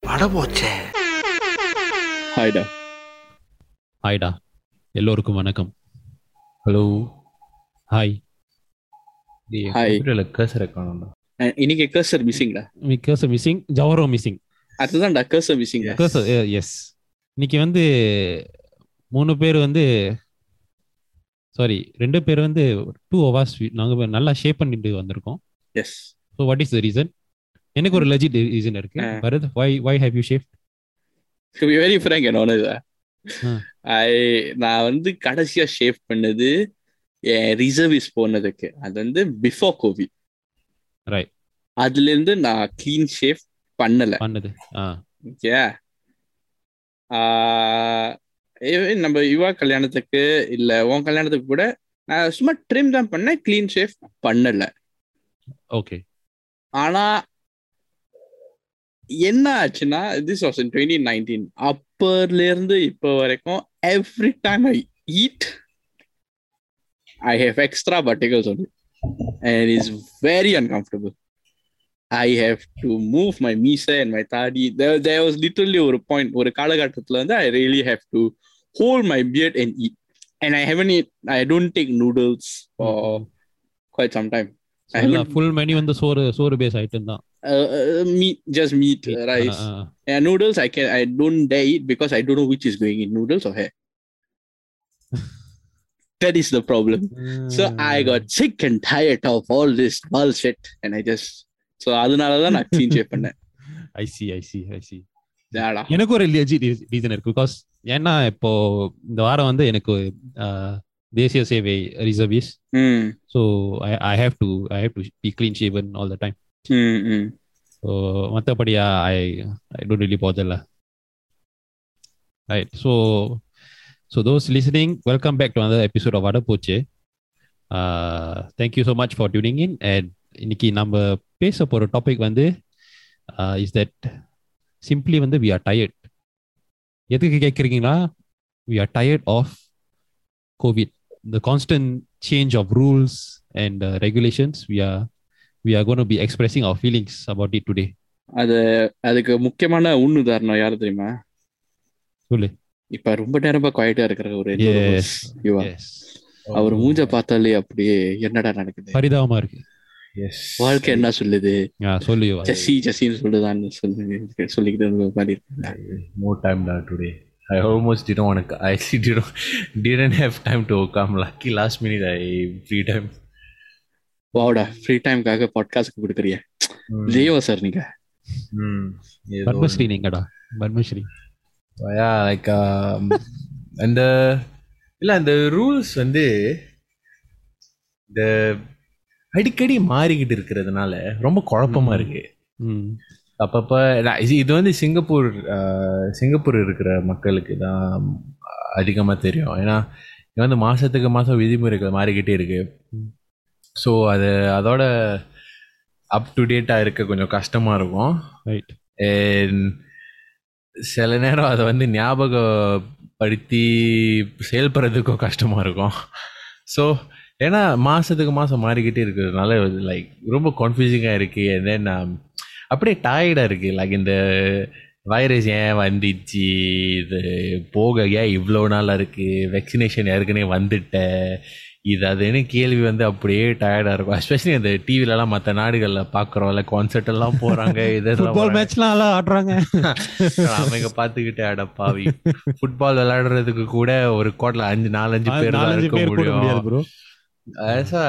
பட போச்சே ஹாய்டா. ஹாய்டா. எல்லோருக்கும் வணக்கம். ஹலோ. ஹாய். Hi. கம்ப்யூட்டர்ல கர்சரை காணோம்டா. இன்னைக்கு கர்சர் மிஸ்ஸிங்டா மிக்கஸ் மிஸ்ஸிங் ஜவரோ மிஸ்ஸிங் அதுதான்டா கர்சர் மிஸ்ஸிங் எஸ் இன்னைக்கு வந்து மூணு பேர் வந்து சாரி ரெண்டு பேர் வந்து டூ ஹவர்ஸ் நாங்கள் நல்லா ஷேப் பண்ணிட்டு வந்திருக்கோம். Yes so what is the reason எனக்கு ஒரு லெஜிட் ரீசன் இருக்கு. Bharath why why have you shape to be very frank என்னோட ம். ஐ நான் வந்து கடைசியா ஷேவ் பண்ணது என் ரிசர்விஸ் போனதுக்கு அது வந்து பிஃபோர் கோவிட் ரைட் அதுல இருந்து நான் க்ளீன் ஷேவ் பண்ணல. பண்ணது. ஆ. ஓகே நம்ம யுவா கல்யாணத்துக்கு இல்ல உன் கல்யாணத்துக்கு கூட நான் சும்மா ட்ரிம் தான் பண்ணேன் க்ளீன் ஷேவ் பண்ணல. ஓகே ஆனா என்ன ஆச்சுன்னா this was in twenty nineteen அப்பர்ல இருந்து இப்போ வரைக்கும் every time I eat I have extra on it and it's very uncomfortable. I have to move my மீசை and my தாடி there, there was literally ஒரு point ஒரு காலகட்டத்துல வந்து I really have to hold my beard and eat and I haven't eat I don't take noodles for quite some time I haven't full menu வந்து சோறு சோறு base item தான் uh, uh, meat, just meat, uh, rice. Ah, ah. Yeah, noodles. I can. I don't dare eat because I don't know which is going in noodles or hair. that is the problem. So I got sick and tired of all this bullshit, and I just. So அதனால தான் நான் clean shave பண்ணேன். ஐ C ஐ C ஐ C யாடா. எனக்கு ஒரு legit reason இருக்கு because ஏன்னா இப்போ இந்த வாரம் வந்து எனக்கு ஆ, தேசிய சேவை ரிசர்வீஸ் ம், so I I have to I have to B clean shaven all the time ம், ம். ஸோ மற்றபடியா I I don't really போதல்ல right so so those listening welcome back to அந்த episode of Vadapochu thank you so much for tuning in and இன்னைக்கு நம்ம பேச போகிற topic வந்து is that simply வந்து வி ஆர் டயர்ட் எதுக்கு கேட்குறீங்களா we are tired of Covid the constant change of rules and regulations we are we are going to be expressing our feelings about it today. அது அதுக்கு முக்கியமான உண்ணு உதாரணம் யாரு தெரியுமா? சொல்லு. இப்ப ரொம்ப நேரமா குவாய்டா இருக்கிற ஒரு. அவர் மூஞ்ச பார்த்தாலே அப்படியே என்னடா நடக்குது? பரிதாபமா இருக்கு. வாழ்க்கை என்ன சொல்லுது? சொல்லு யுவா. ஜெஸ்ஸி ஜெஸ்ஸின்னு சொல்லுதான்னு சொல்லி சொல்லிக்கிட்டு இருந்த மாதிரி இருக்கு மோ டைம் டா today I almost didn't want I didn't didn't have time to come lucky last minute I free time வாடா ஃப்ரீ டைம்காக பாட்காஸ்ட் கொடுக்குறிய? ஜெயவா சார் நீங்க. ம் பத்மஸ்ரீ நீங்கடா. பத்மஸ்ரீ. யா லைக் அந்த இல்ல அந்த ரூல்ஸ் வந்து இந்த அடிக்கடி மாறிக்கிட்டு இருக்கிறதுனால ரொம்ப குழப்பமா. இருக்கு. அப்பப்போ இது இது வந்து சிங்கப்பூர் சிங்கப்பூர் இருக்கிற மக்களுக்கு தான் அதிகமாக தெரியும். ஏன்னா இங்க வந்து மாதத்துக்கு மாதம் விதிமுறைகள் மாறிக்கிட்டே இருக்கு. ஸோ அது அதோட அப் டு டேட்டாக இருக்க கொஞ்சம் கஷ்டமாக இருக்கும். ரைட் சில நேரம் அதை வந்து ஞாபகப்படுத்தி செயல்படுறதுக்கும் கஷ்டமாக இருக்கும். ஸோ ஏன்னா மாதத்துக்கு மாதம் மாறிக்கிட்டே இருக்கிறதுனால லைக் ரொம்ப கன்ஃபியூசிங்காக இருக்குது and then um, அப்படியே டயர்டாக இருக்குது லைக் இந்த வைரஸ் ஏன் வந்துச்சு? இது போக ஏன் இவ்வளோ நாளாக இருக்குது வெக்சினேஷன் ஏற்கனவே வந்துட்ட. இது அதுன்னு கேள்வி வந்து அப்படியே டயர்டாக இருக்கும். எஸ்பெஷலி அந்த டிவிலலாம் மற்ற நாடுகளில் பார்க்குறோம்ல கான்சர்ட் எல்லாம் போகிறாங்க இதெல்லாம் மேட்ச்லாம் எல்லாம் ஆடுறாங்க. அவங்க பார்த்துக்கிட்டு அடப்பாவி ஃபுட்பால் விளையாடுறதுக்கு கூட ஒரு கோட்ல அஞ்சு நாலஞ்சு பேர் தான் இருக்க முடியும். ப்ரோ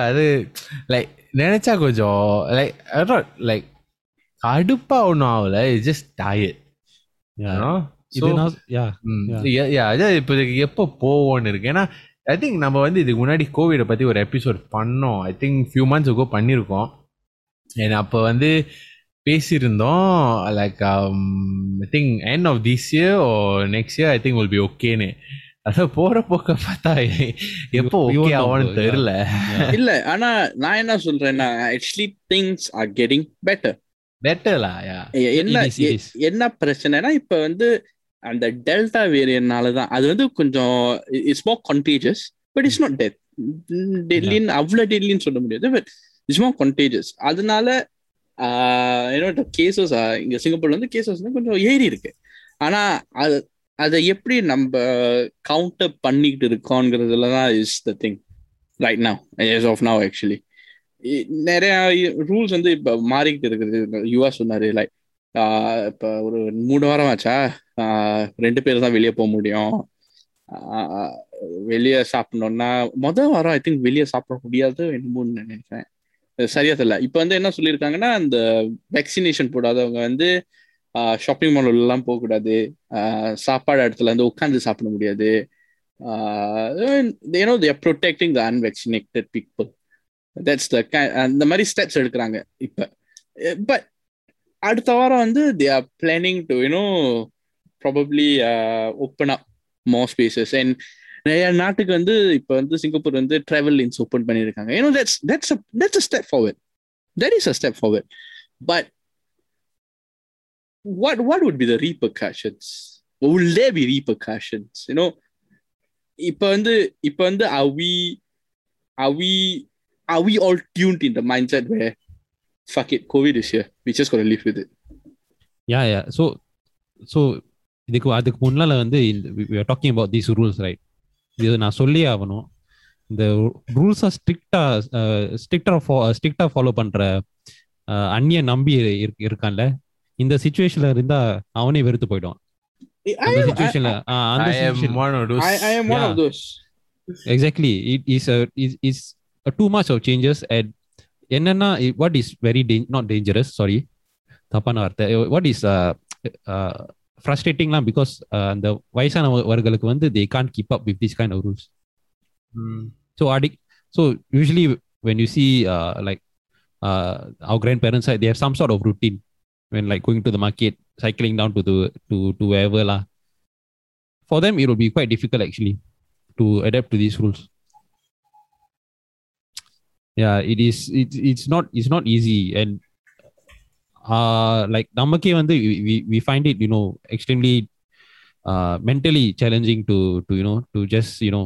அது லைக் நினைச்சா கொஞ்சம் லைக் லைக் கடுப்பா ஒன்றும் ஆகல. இட்ஸ் ஜஸ்ட் டயர் இது நான் யா அதான் இப்போதைக்கு எப்போ போவோன்னு இருக்கு. ஏன்னா ஐ திங்க் நம்ம வந்து இதுக்கு முன்னாடி கோவிடை பற்றி ஒரு எபிசோட் பண்ணோம். I think few months go பண்ணியிருக்கோம் ஏன்னா அப்போ வந்து பேசியிருந்தோம் like I think end of this year oh next year I think will be ஓகேன்னு அதான் போகிற போக்க பார்த்தா எப்போ ஓகே bro. தெரியல. இல்ல ஆனா நான் என்ன சொல்றேன்னா actually things are getting better பெட்டர்லா என்ன. என்ன பிரச்சனைனா இப்ப வந்து அந்த டெல்டா வேரியன்ட்னால தான். அது வந்து கொஞ்சம் it's more contagious but it's not death டெல்லின்னு அவ்வளோ டெல்லின்னு சொல்ல முடியாது பட் இட்ஸ் மோர் contagious. அதனால என்னோட கேசஸ் இங்க சிங்கப்பூர்ல வந்து கேசஸ் கொஞ்சம் ஏறி இருக்கு. ஆனா அது அதை எப்படி நம்ம கவுண்டர் பண்ணிக்கிட்டு இருக்கோங்கிறதுல தான் is the thing right now as of now actually நிறைய ரூல்ஸ் வந்து இப்போ மாறிக்கிட்டு இருக்குது. யுவா சொன்னார் லைக் இப்போ ஒரு மூணு வாரம் ஆச்சா? ரெண்டு பேர் தான் வெளியே போக முடியும். வெளியே சாப்பிடணும்னா மொதல் வாரம் ஐ திங்க் வெளியே சாப்பிட முடியாது என்னமோன்னு நினைக்கிறேன். சரியா தெரியல. இப்போ வந்து என்ன சொல்லியிருக்காங்கன்னா அந்த வேக்சினேஷன் போடாதவங்க வந்து ஷாப்பிங் மால் எல்லாம் போகக்கூடாது. சாப்பாடு இடத்துல இருந்து உட்காந்து சாப்பிட முடியாது. ஏன்னோ they're protecting the unvaccinated people that's the அந்த மாதிரி ஸ்டெப்ஸ் எடுக்கிறாங்க இப்போ. பட் அடுத்த வாரம் வந்து they are planning to you know probably open up more spaces and நிறைய நாட்டுக்கு வந்து இப்போ வந்து சிங்கப்பூர் வந்து ட்ராவல் லின்ஸ் ஓப்பன் பண்ணியிருக்காங்க. You know that's that's that's a step forward that is a step forward but what what would be the repercussions will there be repercussions you know இப்ப வந்து இப்ப வந்து are we are we are we all tuned in the mindset where fuck it covid is here we just gotta live with it Yeah, yeah. So so இதுக்கு அதுக்கு முன்னால வந்து talking about these rules right இது நான் சொல்லி ஆகணும் இந்த ரூல்ஸாக ஸ்ட்ரிக்டா ஸ்ட்ரிக்டா ஸ்ட்ரிக்டா ஃபாலோ பண்ற அந்நிய நம்பி இருக்கான்ல இந்த சுச்சுவேஷன்ல இருந்தா அவனே வெறுத்து போயிடுவான் I, அந்த am- சுச்சுவேஷன்ல அந்த I am situation one of those. I, I am one Yeah. of those exactly it is a is is a too much of changes and என்னன்னா it- what is very dan- not dangerous sorry தப்பான வார்த்தை what is uh, uh, frustratingலாம் because uh, அந்த வயசானவர்களுக்கு வந்து they can't keep up with this kind of rules Mm. so addict so usually when you see uh, like uh, our grandparents side they have when like going to the market cycling down to the to to wherever lah for them it will be quite difficult actually to adapt to these rules yeah it is it's it's not it's not easy and uh like நமக்கே வந்து we, we, find it you know extremely uh mentally challenging to to you know to just you know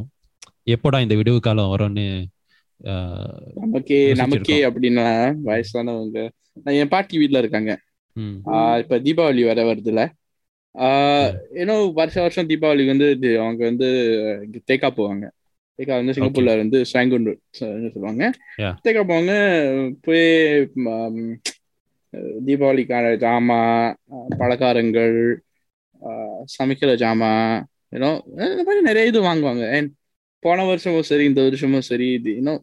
எப்போடா இந்த விடுவு காலம் வரும்னு uh, நமக்கே நமக்கே. அப்படின்னா வயசானவங்க என் பாட்டி வீட்ல இருக்காங்க இப்ப தீபாவளி வர வருதுல ஏன்னோ வருஷ வருஷம் தீபாவளிக்கு வந்து அவங்க வந்து தேக்கா போவாங்க. தேக்கா வந்து சிங்கப்பூர்ல வந்து ஸ்வாங்குண்டு சொல்லுவாங்க. தேக்கா போவாங்க போய் தீபாவளிக்கான ஜாமான் பலகாரங்கள் ஆஹ் சமைக்கிற ஜாமான் ஏன்னோ இந்த மாதிரி நிறைய இது வாங்குவாங்க. அண்ட் போன வருஷமும் சரி இந்த வருஷமும் சரி இது இன்னும்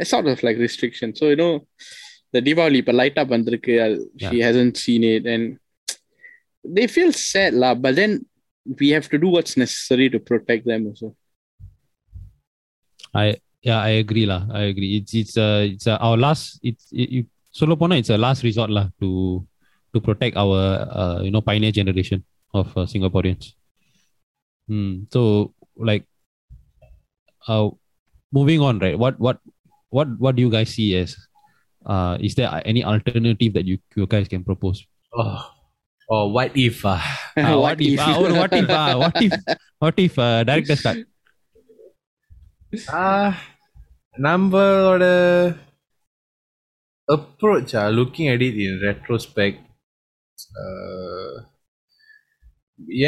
sort of like restriction so இன்னும் இந்த தீபாவளி இப்போ லைட்டாக வந்திருக்கு she hasn't scene it and they feel sad lah, but then we have to do what's necessary to protect them also. yeah i agree lah i agree it's it's uh, it's uh, our last it's it, it, சொல்ல போனா it's a last resort lah to to protect our uh, you know pioneer generation of uh, singaporeans hmm. so like uh, moving on right what what what what do you guys see as uh, is there any alternative that you, you guys can propose Oh. oh, what if? Uh, Ah, what, if, ah, oh, what if ah, what if what if uh, director start uh, நம்மளோட approach uh, looking at it in retrospect uh,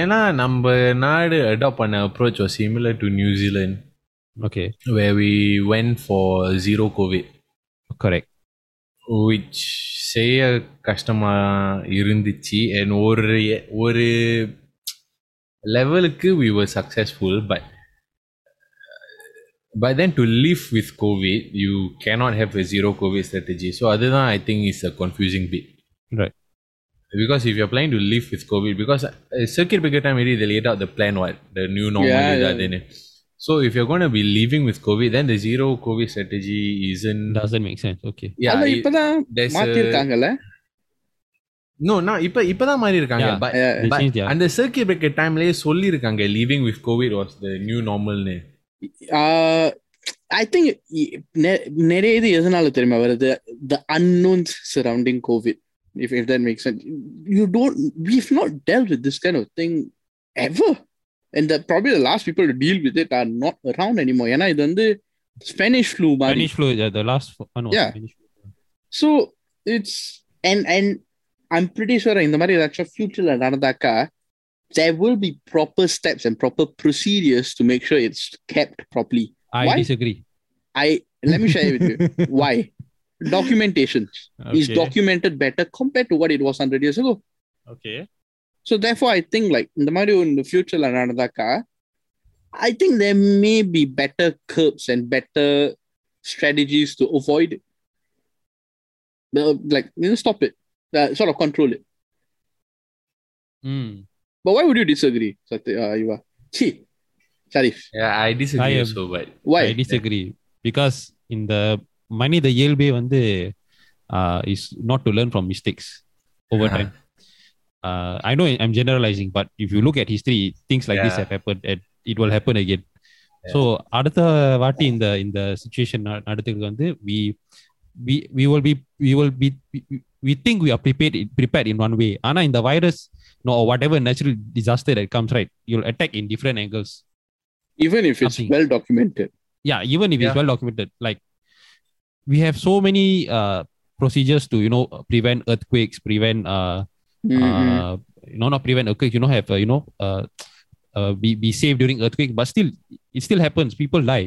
ஏன்னா நம்ம நாடு adopt பண்ண approach was similar to New Zealand okay where we went for zero COVID correct which செய்ய கஷ்டமா இருந்துச்சு and ஒரு ஒரு லெவலுக்கு we were successful but but then to live with COVID you cannot have a zero COVID strategy so அதுதான் I think is a confusing bit Right. because if you're planning to live with COVID because uh, circuit breaker time already they laid out the plan what the new normal Yeah, is yeah. So if you're going to be leaving with COVID, then the zero COVID strategy isn't doesn't make sense. Okay. Yeah. No நான் இப்போ இப்போ மாறி இருக்காங்க but அந்த circuit breaker டைம்லயே சொல்லியிருக்காங்க living with Covid was the new நார்மல்னு I think நிறைய இது எதனால தெரியுமா வருது? The unknown surrounding Covid if if that make sense you don't we have not deal with this kind of thing ever and the probably the last people to deal with it are not around anymore ஏன்னா இது வந்து Spanish flu மாதிரி Spanish flu, the, the last one was Yeah. Spanish flu. So it's and and I'm pretty sure in the மாதிரி ஏதாச்சும் futureல நடந்தாக்கா there will be proper steps and proper procedures to make sure it's kept properly. I Why? disagree. I let me share with you why. Documentation is Okay. documented better compared to what it was 100 years ago. Okay. So therefore, I think like இந்த மாதிரி in the future நடந்தாக்கா I think there may be better curbs and better strategies to avoid it. The- Like you know, stop it, uh, sort of control it. Mm. But why would you disagree, Satya, uh, Yuva? Chi, Sharif, Yeah, I disagree I am- also, but why? I disagree because in the money the இயல்பே வந்து uh, is not to learn from mistakes over Uh-huh. time. Uh, I know I'm generalizing, but if you look at history, things like this Yeah. have happened and it will happen again. Yeah. So அடுத்த வாட்டி இந்த இந்த situation நடத்துறது வந்து we we we will be we will be we, we think we are prepared prepared in one way. ஆனா இந்த virus no or whatever natural disaster that comes right, you'll attack in different angles. Even if it's Something. well documented. yeah even if Yeah. it's well documented like we have so many uh procedures to you know prevent earthquakes prevent uh, Mm-mm. uh you know not prevent earthquakes you know have uh, you know uh, uh be, be safe during earthquake but still it still happens people die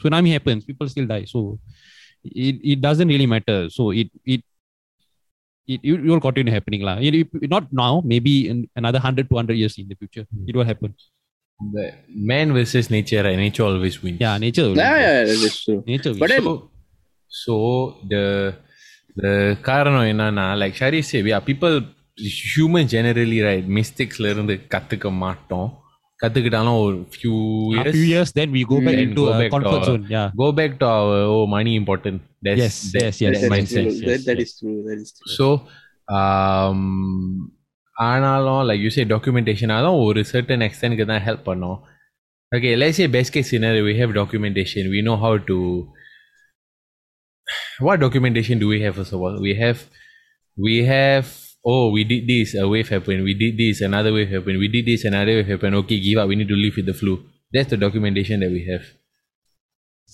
tsunami happens people still die so it, it doesn't really matter so it it it, it will continue happening lah. It, it- not now maybe in another 100 200 years in the future Hmm. it will happen the man versus nature, right? Nature always wins. yeah nature will yeah, win. yeah, that's true. nature will But then- so, so the the காரணம் என்னன்னா like Shari said yeah people humans generally right mistakes ல இருந்து கத்துக்க மாட்டோம் கத்துக்கிட்டாலும் ஒரு few a years, few years then we go back Then into go a back to comfort our- zone yeah go back to our oh money important that's Yes, that, yes, yes, that yes, mindset yes, yes, that, that yes. is true. That is true. so um ஆனாலும் like you say documentation அதான் ஒரு certain extent தான் help பண்ணும் okay let's say best case scenario we have documentation we know how to what documentation do we have first of all we have we have oh we did this a wave happened we did this another wave happened we did this another wave happened okay give up we need to live with the flu that's the documentation that we have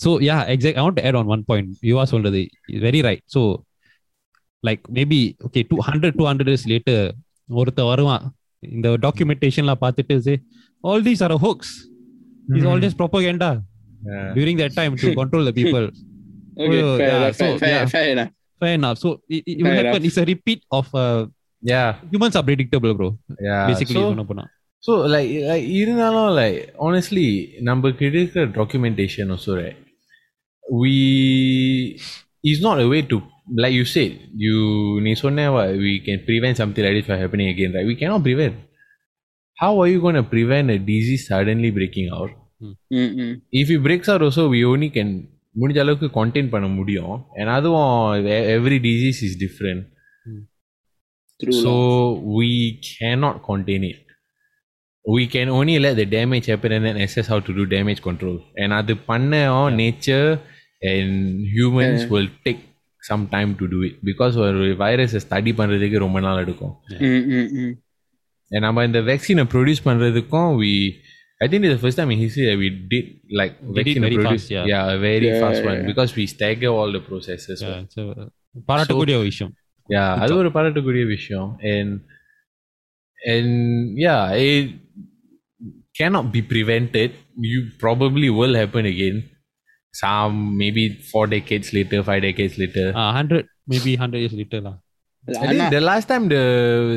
so yeah exact i want to add on one point you are சொல்றது very right so like maybe okay 200 200 years later ஒருத்த வருவான் இந்த டாக்குமெண்டேஷன்லாம் பார்த்துட்டு say all these are a hoax it's all just propaganda Yeah. during that time to control the people Okay, Oh, fair, yeah, enough, fair, so, fair, yeah. fair enough. fair enough so it, it will Fair happen enough. it's a repeat of uh, yeah humans are predictable bro yeah basically so, சொன்ன போனா So like, like இருந்தாலும் like honestly நமக்கு இருக்கிற documentation also right we is not a way to like you said you நீ சொன்ன what, we can prevent something like this from happening again right we cannot prevent how are you going to prevent a disease suddenly breaking out Mm-mm. if it breaks out also we only can முடிஞ்ச அளவுக்கு contain பண்ண முடியும் and அதுவும் e- every disease is different True. so lah. we cannot contain it we can only let the damage happen and then assess how to do damage control and அது பண்ணோம் nature and humans Yeah. will take some time to do it because ஒரு virus study பண்றதுக்கு ரொம்ப நாள் எடுக்கும் Mm-mm-mm. and நம்ம இந்த வேக்சினை produce பண்றதுக்கும் we I think it's the first time in history that we did like Did it vaccine very produce fast, yeah. a very Yeah, fast yeah, one yeah. because we stagger all the processes yeah, so, பாராட்டக்கூடிய ஒரு விஷயம் yeah Good அது job. ஒரு பாராட்டக்கூடிய விஷயம் and and yeah it cannot be prevented you probably will happen again some maybe four decades later five decades later uh, 100 maybe 100 years later lah I think the last time the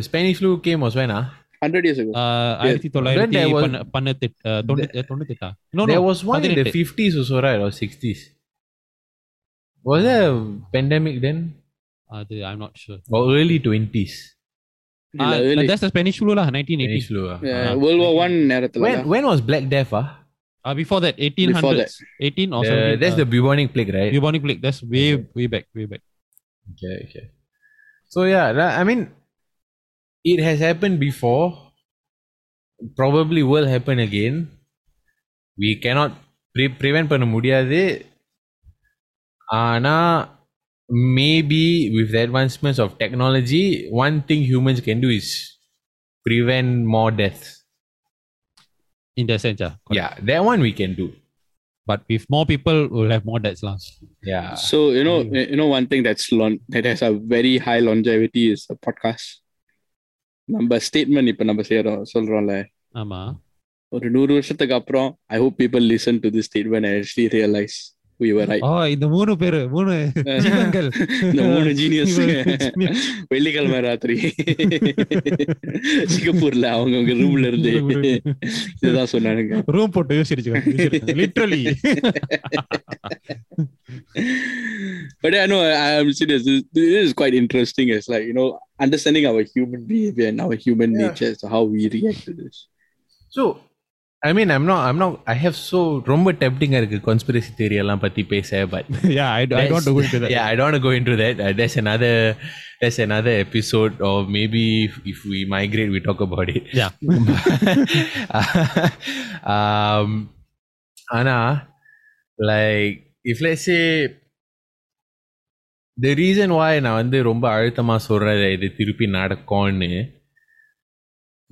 Spanish flu came was when ah 100 years ago. uh, ஆயிரத்தி தொள்ளாயிரத்தி there was- பண்ண- பண்ணெட்டு uh, தொண்ணூத்தி தொண்ணூத்தெட்டா no there no was one in the பதினெட்டு. 50s also right or 60s was there a pandemic then அது i'm not sure or early 20s இல்ல, Ah, early. that's the spanish flu lah 1980 Spanish flu ah. Yeah, Ah. World War One நேரத்துல when when was black death ah uh, before that 1800s Before that. 18 or The- 17 that's uh, the bubonic plague right bubonic plague that's way way back way back Okay, okay. So yeah, that- I mean, it has happened before. Probably will happen again. We cannot pre- prevent பண்ண முடியாது ஆனா maybe with the advancements of technology one thing humans can do is prevent more deaths in that sense ah yeah that one we can do but with more people we'll have more dads lah. Yeah. So you know, you know, one thing that's lon- that has a very high longevity is a podcast. நம்ம statement இப்ப நம்ம செய்யறோம் சொல்றோம்ல ஆமா ஒரு நூறு வருஷத்துக்கு அப்புறம் I hope people listen to the statement actually realise we were right oh இந்த மூணு பேரு மூணு ஜீவன்கள் இந்த மூணு ஜீனியஸ் Genius. வெள்ளிக்கிழமை ராத்திரி சிங்கப்பூர்ல அவங்கவங்க ரூம்ல இருந்து இதுதான் சொன்னானுங்க ரூம் போட்டு யோசிச்சிருச்சு literally but I know I, I'm serious. This, this is quite interesting. It's like you know understanding our human behavior and our human Yeah. nature, so how we react to this. So, I mean, I'm not, I'm not, I have so ரொம்ப டெப்டிங்கா இருக்கு conspiracy theory எல்லாம் பத்தி பேச but yeah I, I don't want to go into that yeah, I don't want to go into that. Uh, there's another, there's another episode, or maybe if, if we migrate, we talk about it. Yeah. um, Anna, like, if let's say, the reason why நான் வந்து ரொம்ப அழுத்தமா சொல்றேன் இது திருப்பி நடக்கும்னு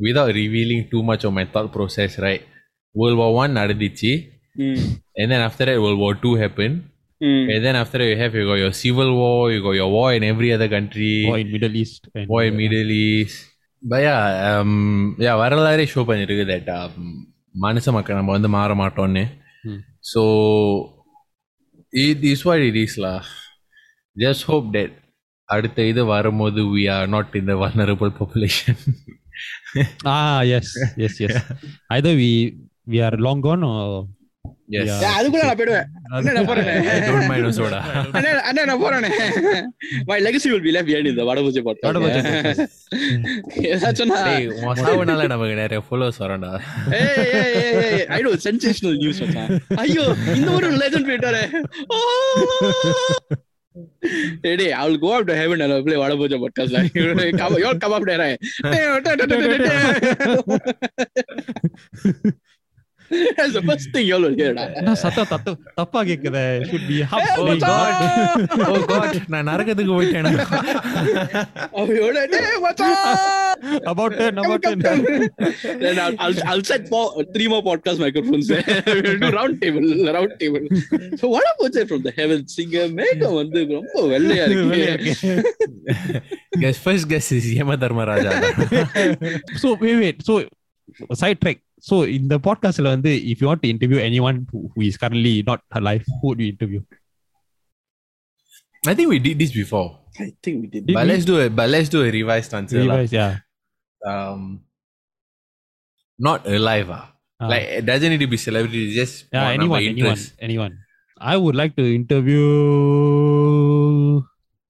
without revealing too much of my thought process, right? World War One நடந்துச்சு Mm. and then after that World War Two happened Mm. and then after that you have you got your civil war, you got your war in every other country, war in Middle East and war in Middle East. But yeah, um, yeah, வரலாறே show பண்ணிருக்கு that um, மனுஷ மக்கள் நம்ம வந்து மாற மாட்டோம்னு Hmm. So it is what it is lah. Just hope that அடுத்த இது வரும்போது we are not in the vulnerable population. ah yes yes yes either we we are long gone அதுக்குள்ள நான் போயிடுவேன். நான் போறேன். நான் போறேன். My legacy will be left behind இந்த வடபூஜை பாட்டு. வடபூஜை ஏதாச்சும் உன் சாவுனால நமக்கு நிறைய ஃபாலோவர்ஸ் வரடா ஏய் ஐ நோ சென்சேஷனல் நியூஸ் மச்சான் ஐயோ இந்த ஒரு லெஜண்ட் போயிட்டாரே. டேடி அவள் That's the first thing you all will hear. டா. என்ன சத்தம் தத்து தப்பா கேக்குதே should be half Oh God. Oh God. நான் நரகத்துக்கு போயிட்டேனா அவயோட, "டேய், மச்சான்." about ten about ten Then I'll, I'll, I'll set four, three more podcast microphones there. we'll do round table, round table. So what about it from the heavens? Singer மேகம் வந்து ரொம்ப வெள்ளையா வெளிய இருக்கு. இருக்கு. Guess first guess is Yama Dharmaraja so wait wait so side track so in the podcast if if you want to interview anyone who is currently not alive who do you interview I think we did this before. I think we did. did but we? let's do it. But let's do a revised answer. Revised, yeah. Um, not alive. Ah. Uh, like it doesn't need to be celebrity. Just yeah, anyone, anyone, anyone. I would like to interview.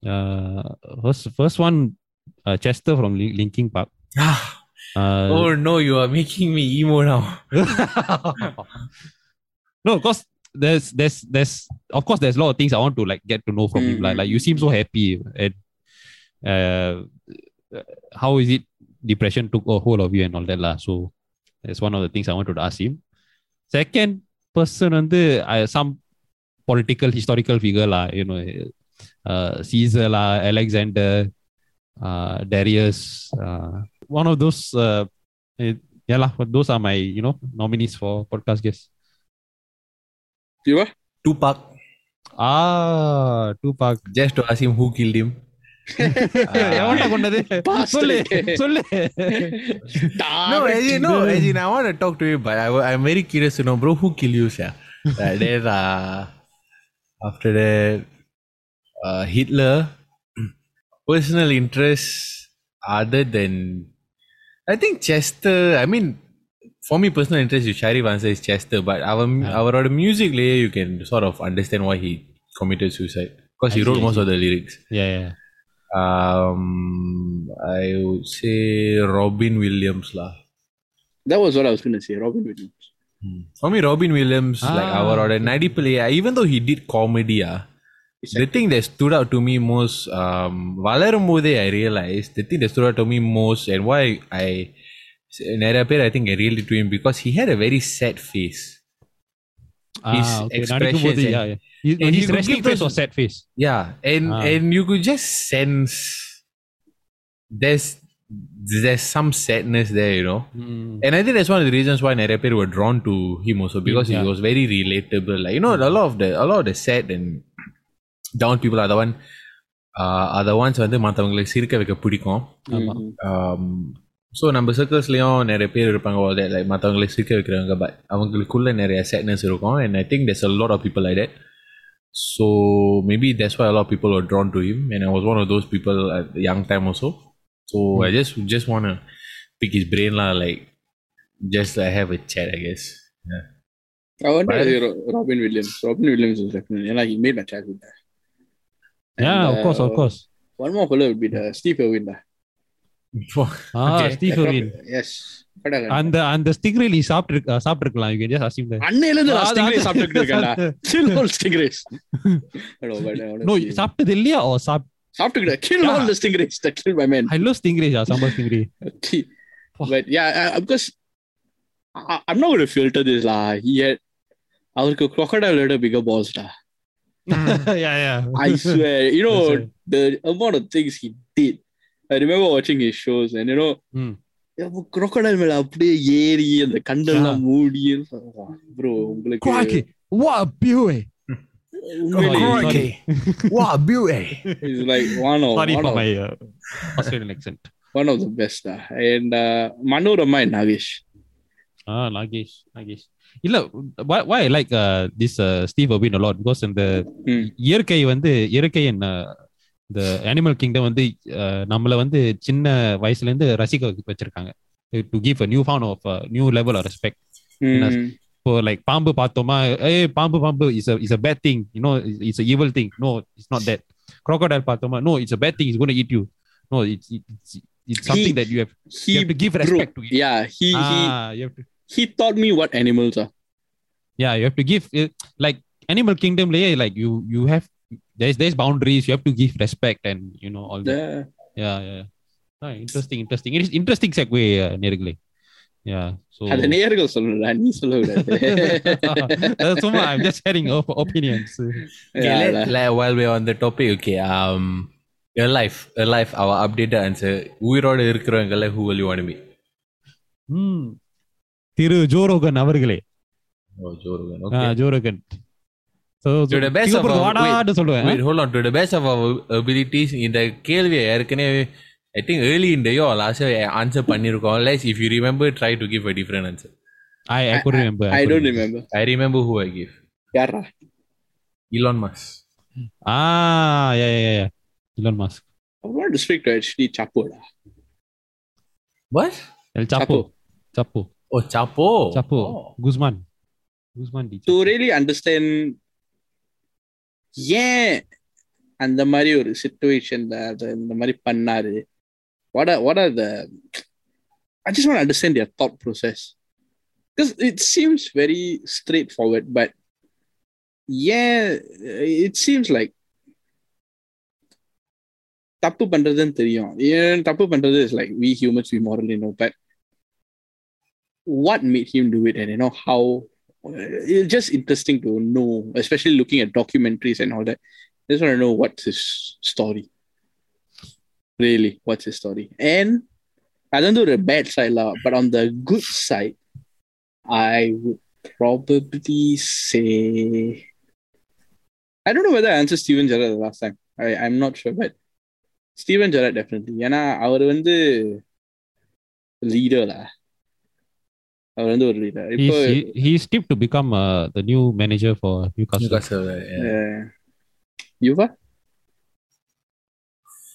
Uh, first, first one, uh, Chester from Linkin Park. Ah. Uh, oh no, you are making me emo now. no, because there's there's there's of course there's a lot of things I want to like get to know from mm-hmm. you. Like, mm. like you seem so happy and uh, how is it depression took a hold of you and all that lah. So that's one of the things I wanted to ask him. Second person and the uh, some political historical figure lah, you know, uh, Caesar lah, Alexander, uh, Darius. Uh, one of those uh, eh, yeah lah, but those are my you know nominees for podcast guests. You are? Tupac. Ah, Tupac. Just to ask him who killed him. எவன்டா கொண்டது சொல்லு சொல்லு No, as in, no, as in, I want to talk to you, but I, I'm very curious to know, bro, who killed you, sir? Uh, then, uh, after that, uh, Hitler, personal interests other than, I think Chester, I mean, for me, personal interest, you Sharif answer is Chester, but our, Yeah. our music layer, you can sort of understand why he committed suicide. Because he I wrote most of the lyrics. yeah yeah Um, I would say Robin Williams lah. That was what I was going to say. Robin Williams. For me, Robin Williams, like Ah, our order, Nadipale, even though he did comedy, ah, the thing that stood out to me most, um, Valarumbode, I realized the thing that stood out to me most and why I, Nerapir, I think I really to him because he had a very sad face. Ah, his ah, okay. yeah, yeah. You, and his resting face or sad face. Yeah, and ah. and you could just sense there's there's some sadness there, you know. Mm. And I think that's one of the reasons why Nerapir were drawn to him also because hmm, yeah. he was very relatable. Like you know, a lot of the a lot of the sad and down people are the one uh, are the ones வந்து மற்றவங்களுக்கு சிரிக்க வைக்க பிடிக்கும் ஆமா so நம்ம சர்க்கிள்ஸ்லேயும் நிறைய பேர் இருப்பாங்க all that, like மற்றவங்களை சிரிக்க வைக்கிறவங்க பட் அவங்களுக்குள்ள நிறைய சேட்னஸ் இருக்கும் and I think there's a lot of people like that so maybe that's why a lot of people were drawn to him and I was one of those people at the young time also so I just just want to pick his brain lah like just like have a chat I guess yeah. I wonder Right. if Ro- Robin Williams. Robin Williams is definitely, and like he made my childhood. there. yeah, and, of course, of uh, course. One more fellow would be the Steve Irwin. ah, okay. Steve Irwin. Yes. அந்த அந்த stingray நீ சாப்பிட்டு சாப்பிட்டுருக்கலாம். You can just assume that அன்னையில இருந்து நான் stingray சாப்பிட்டுட்டு இருக்கேன் சில் whole stingrays no சாப்பிட்டது இல்லையா? ஓ சாப் சாப்பிட்டுக்கிட்ட kill whole stingrays that kill my man I stingrays ah chamber stingray but yeah because I am not filter this law he had அவருக்கு crocodile விட bigger balls டா yeah yeah I swear, you know That's right. the amount of things he did. I remember watching his shows and you know Hmm. crocodile மேல அப்படியே ஏறி அந்த கண்டெல்லாம் மூடி bro உங்களுக்கு Crikey, what a beauty உண்மையிலே Oh, sorry. wow beauty is like one of sorry one for of, my uh, Australian accent one of the best uh. and uh, Manorama and Nagesh. ah Nagesh Nagesh இல்ல why why I like uh, this uh, Steve Irwin a lot because இந்த Hmm. இயற்கை வந்து இயற்கை என்ன இந்த animal kingdom வந்து uh, நம்மள வந்து சின்ன வயசுல இருந்து ரசிக்க வைக்க- வச்சிருக்காங்க to give a new found of new level of respect Mm. இப்போ லைக் பாம்பு பார்த்தோமா ஏய் பாம்பு பாம்பு is is a bad thing you know it's a evil thing no it's not that crocodile பார்த்தோமா no it's a bad thing is gonna eat you know it's it's it's something that you have He, you have to give bro, respect to it yeah, he he ah, you have to he taught me what animals are. yeah you have to give uh, like animal kingdom layer like you you have there's there's boundaries you have to give respect and you know all that The, yeah yeah Ah, interesting interesting it is interesting segue uh, நேர்களே yeah so அத நேர்கள் சொல்லல நீ சொல்ல விடாது That's so much. I'm just sharing op- opinions. Okay, Yeah, let, lah. like, while we're on the topic, okay, um, your life, your life, our updated answer. உயிரோட இருக்கிறவங்கள who will you want to be? Hmm. திரு Joe Rogan அவர்களே. Joe Rogan. கேள்வியை ஏற்கனவே I think early in டேயோ last answer பண்ணிருக்கோம். Lies if you remember try to give a different answer I I could remember I don't Oh, Chapo. Chapo. Oh. Guzman. Guzman di. To really understand ஏன் அந்த மாதிரி ஒரு சுச்சுவேஷன்ல அது இந்த மாதிரி பண்ணாரு what are what are the I just want to understand their thought process because it seems very straightforward but yeah it seems like தப்பு பண்றதுன்னு தெரியும் ஏன் தப்பு பண்றது is like we humans we morally know but what made him do it and you know how it's just interesting to know, especially looking at documentaries and all that. I just want to know what's his story. Really, what's his story? And I don't do the bad side, lah, but on the good side, I would probably say I don't know whether I answered Steven Gerrard the last time. I, I'm not sure, but Steven Gerrard definitely. ஏன்னா அவர் வந்து leader lah அவர் வந்து ஒரு leader He's, இப்போ he, he's tipped to become uh, the new manager for Newcastle. Newcastle, yeah. Uh, Yuva?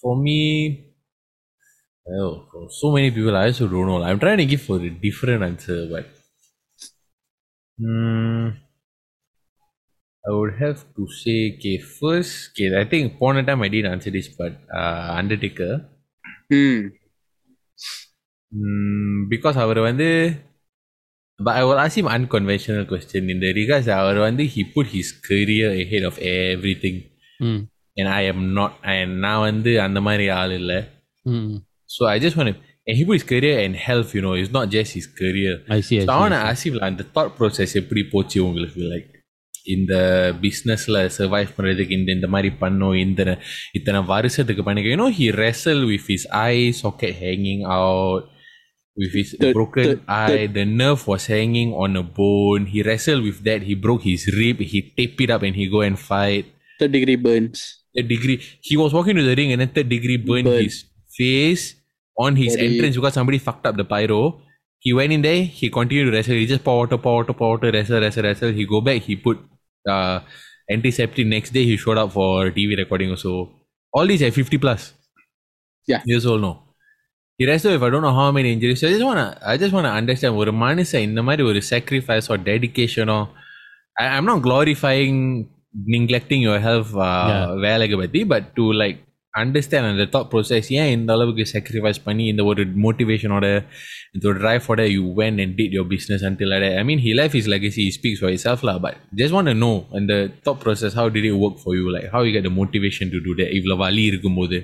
For me, oh, for so many people, I also don't know. I'm trying to give for a different answer, but hmm, I would have to say, okay, first, okay, I think upon a time I didn't answer this, but uh, Undertaker, Hmm. mm, because அவர் வந்து but I will ask him unconventional question in the regards அவர் வந்து he put his career ahead of everything Mm. and I am not and நான் வந்து அந்த மாதிரி ஆள் இல்லை Mm. So I just want to, and he put his career and health, you know, it's not just his career. I see. I So I see. want to ask him, like, the thought process எப்படி போச்சு உங்களுக்கு like இந்த பிஸ்னஸில் survive பண்ணுறதுக்கு இந்த இந்த மாதிரி பண்ணும் இந்த இத்தனை வருஷத்துக்கு பண்ணிக்க you know he wrestle with his eye socket hanging out with his The- broken the- eye the nerve was hanging on a bone. He wrestled with that. He broke his rib. He taped it up and he go and fight. Third degree burns. third degree. He was walking to the ring and then third degree burned Burn. his face on his Very- entrance because somebody fucked up the pyro. He went in there. He continued to wrestle. He just pour water pour water pour water wrestle wrestle wrestle. He go back. He put uh antiseptic next day. He showed up for tv recording also. All these at 50 plus Yeah. years old no he wrestled with I don't know how many injuries. So I just wanna I just wanna understand ஒரு மனுஷன் இந்த மாதிரி ஒரு sacrifice or dedication or I, I'm not glorifying neglecting your health uh, Yeah. வேலைக்கு பத்தி but to like understand அந்த thought process ஏன் இந்த அளவுக்கு sacrifice பண்ணி இந்த ஒரு motivationோட இந்த ஒரு driveோட you went and did your business until like that. I mean he left his legacy he speaks for himself lah but just want to know and the thought process how did it work for you like how you get the motivation to do that இவ்வளவு வலி இருக்கும்போது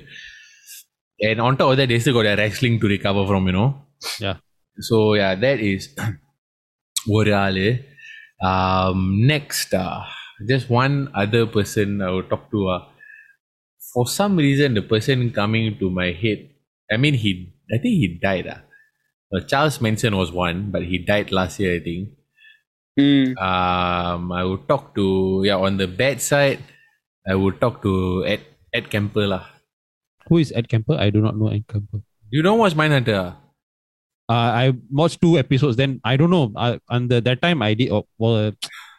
and on top of that, they still got their wrestling to recover from, you know. Yeah. So yeah, that is Oriale. Um, next, uh, just one other person I will talk to. Uh, for some reason, the person coming to my head. I mean, he. I think he died. Uh. uh Charles Manson was one, but he died last year. I think. Mm. Um, I would talk to yeah on the bad side. I would talk to Ed Ed Kemper lah. Who is Ed Kemper? I do not know Ed Kemper. you don't watch Mindhunter? Uh, I watched two episodes. Then I don't know. I, and the, that time I did. Uh, well,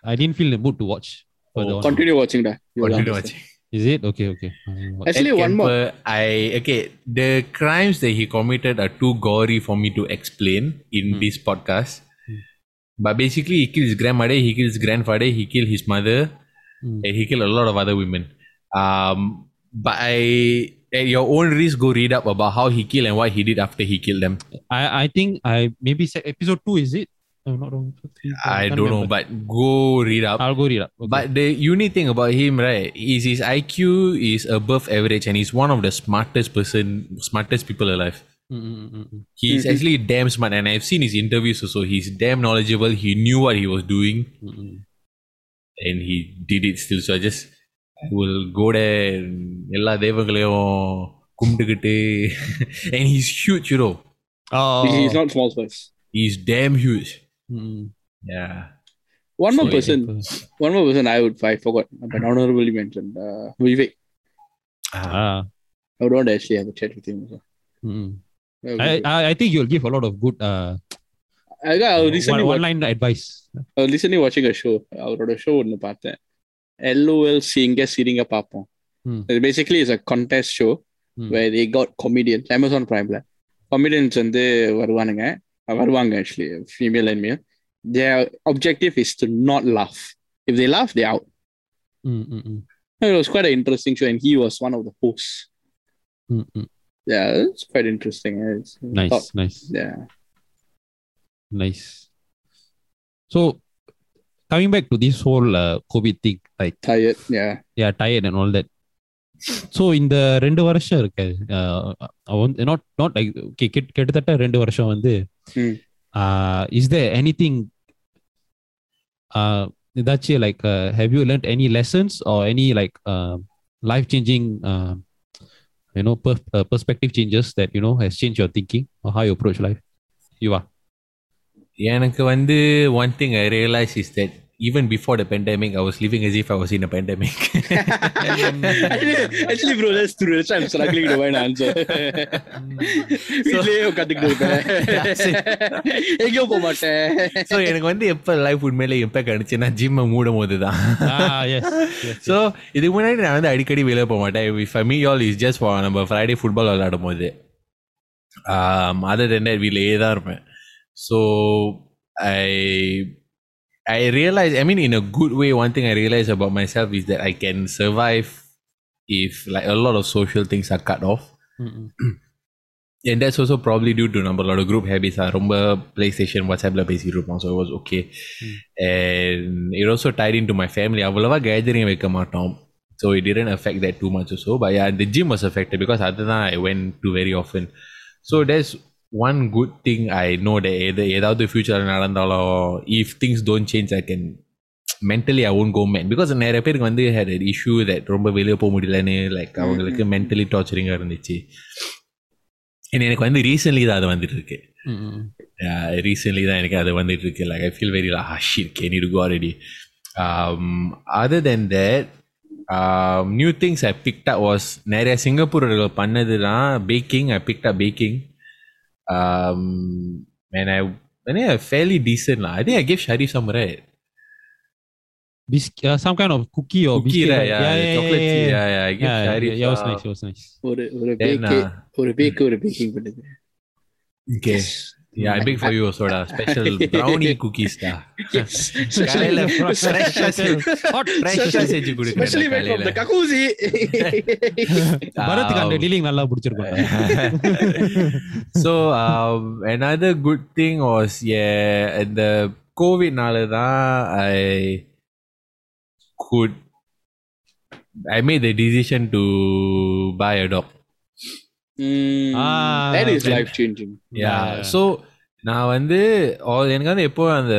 I didn't feel the mood to watch. further Oh, on. Continue watching that. You Continue watching. Is it okay? Okay. I. Actually, Ed one more. I okay. The crimes that he committed are too gory for me to explain in Hmm. this podcast. But basically, he killed his grandmother, he killed his grandfather, he killed his mother, Hmm. and he killed a lot of other women. Um, but I, at your own risk, go read up about how he killed and what he did after he killed them. I I think I maybe said episode two. Is it? I'm not wrong. Three, four, I can't don't know, but go read up. I'll go read up. Okay. But the unique thing about him, right, is his IQ is above average, and he's one of the smartest person, smartest people alive. Mm, mm, mm, mm, mm. He's Mhm. actually damn smart, and I've seen his interviews also. He's damn knowledgeable. He knew what he was doing, Mm, mm. and he did it still. So I just I will go there, and எல்லா தெய்வங்களையும் கும்பிட்டுக்கிட்டு and he's huge, you know. Oh. He- He's not small size. He's damn huge. Mm, mm. Yeah. One more So, person. One more person I would I forgot, but honorably mentioned. Uh, Vivek. Ah. Ah. I would want to actually have a chat with him. Also. Mm. Uh, I, I I think you'll give a lot of good uh I got I was recently one, watch- line advice. I was recently watching a show. அவரோட show ஒன்று பார்த்தேன் LOL சிங்க சிரிங்க பார்ப்போம் Hmm. It basically is a contest show Hmm. where they got comedians Amazon Primeல comedians வந்து வருவானுங்க அஹ் வருவாங்க actually female and male their objective is to not laugh if they laugh they're out Mm, mm, mm. it was quite an interesting show and he was one of the hosts Mm, mm. yeah it's quite interesting It's- Nice, thought- nice, yeah nice. So coming back to this whole uh, COVID thing, like tired yeah yeah, tired and all that. So இந்த ரெண்டு வருஷம் இருக்கு not not like okay கிட்டத்தட்ட ரெண்டு வருஷம் வந்து ம். Is the any thing ஏதாச்சும் like have you learn any lessons or any like life changing you know perspective changes that you know has change your thinking ஹா யூ அப்ரோச் லைஃப் யூவா எனக்கு வந்து one thing I realized is that even before the pandemic, I was living as if I was in a pandemic. actually, actually, bro, that's true. That's why I'm struggling to find an answer. வீட்லயே உட்காந்துக்கிட்டு இருப்பேன். எங்கேயும் போக மாட்டேன். So எனக்கு வந்து எப்ப life உண்மையிலே இம்பாக்ட் அடிச்சுன்னா ஜிம்மை மூடும் போது தான் ah ஸோ இதுக்கு முன்னாடி நான் வந்து அடிக்கடி வெளியே போக மாட்டேன். If I me all is just for நம்ம ஃப்ரைடே ஃபுட்பால் விளையாடும் போது அதர் தென் வீட்டிலேயே தான் இருப்பேன். So I I realise I mean in a good way one thing I realise about my self is that I can survive if like a lot of social things are cut off Mm, mm. and that's also probably due to நம்மளோட group habits are ரொம்ப PlayStation WhatsAppல பேசிட்டு இருப்போம் so it was okay and it also tied into my family அவ்வளவா gathering வைக்க மாட்டோம் so it didn't affect that too much also but yeah the gym was affected because அதுதான் I went to very often so there's one good thing I know that எது ஏதாவது future நடந்தாலோ if things don't change I can mentally I won't go mad because நிறைய பேருக்கு வந்து had an issue that ரொம்ப வெளியே போக முடியலன்னு லைக் அவங்களுக்கு mentally torturing இருந்துச்சு And எனக்கு வந்து ரீசென்ட்லி தான் அது வந்துட்டு இருக்கு Mm-mm. ரீசென்ட்லி தான் எனக்கு அது வந்துட்டு இருக்கு like I feel very ah shit can you go already um, other than that um, new things I picked up was நிறைய சிங்கப்பூரர்கள் பண்ணது தான் baking I picked up baking um, and I and yeah, fairly decent lah. I think I gave Sharif some right. Bis- uh, some kind of cookie or Cookie, biscuit. right? Yeah, yeah, chocolate yeah, tea. yeah, Yeah, yeah. I gave yeah, Sharif. yeah, yeah, it was uh, nice. It was nice. ஒரு ஒரு Then, bag uh, ஒரு bag ஒரு packing பண்ணுது okay. Yeah I bake for you soda special brownie cookies டா காலையில ஃப்ரெஷ்ஷா hot ஃப்ரெஷ்ஷா செஞ்சு குடுக்குறேன் ஸ்பெஷலி மேட் ஃப்ரம் தி கக்கூசி பரத் காண்ட டீலிங் நல்லா பிடிச்சிருக்கும். So um, another good thing was yeah இந்த கோவிட்னால தான் ஐ could I made the decision to buy a dog. Mm, Ah, that is then- life changing. Yeah. Yeah. So நான் வந்து all எனக்கு வந்து எப்போ அந்த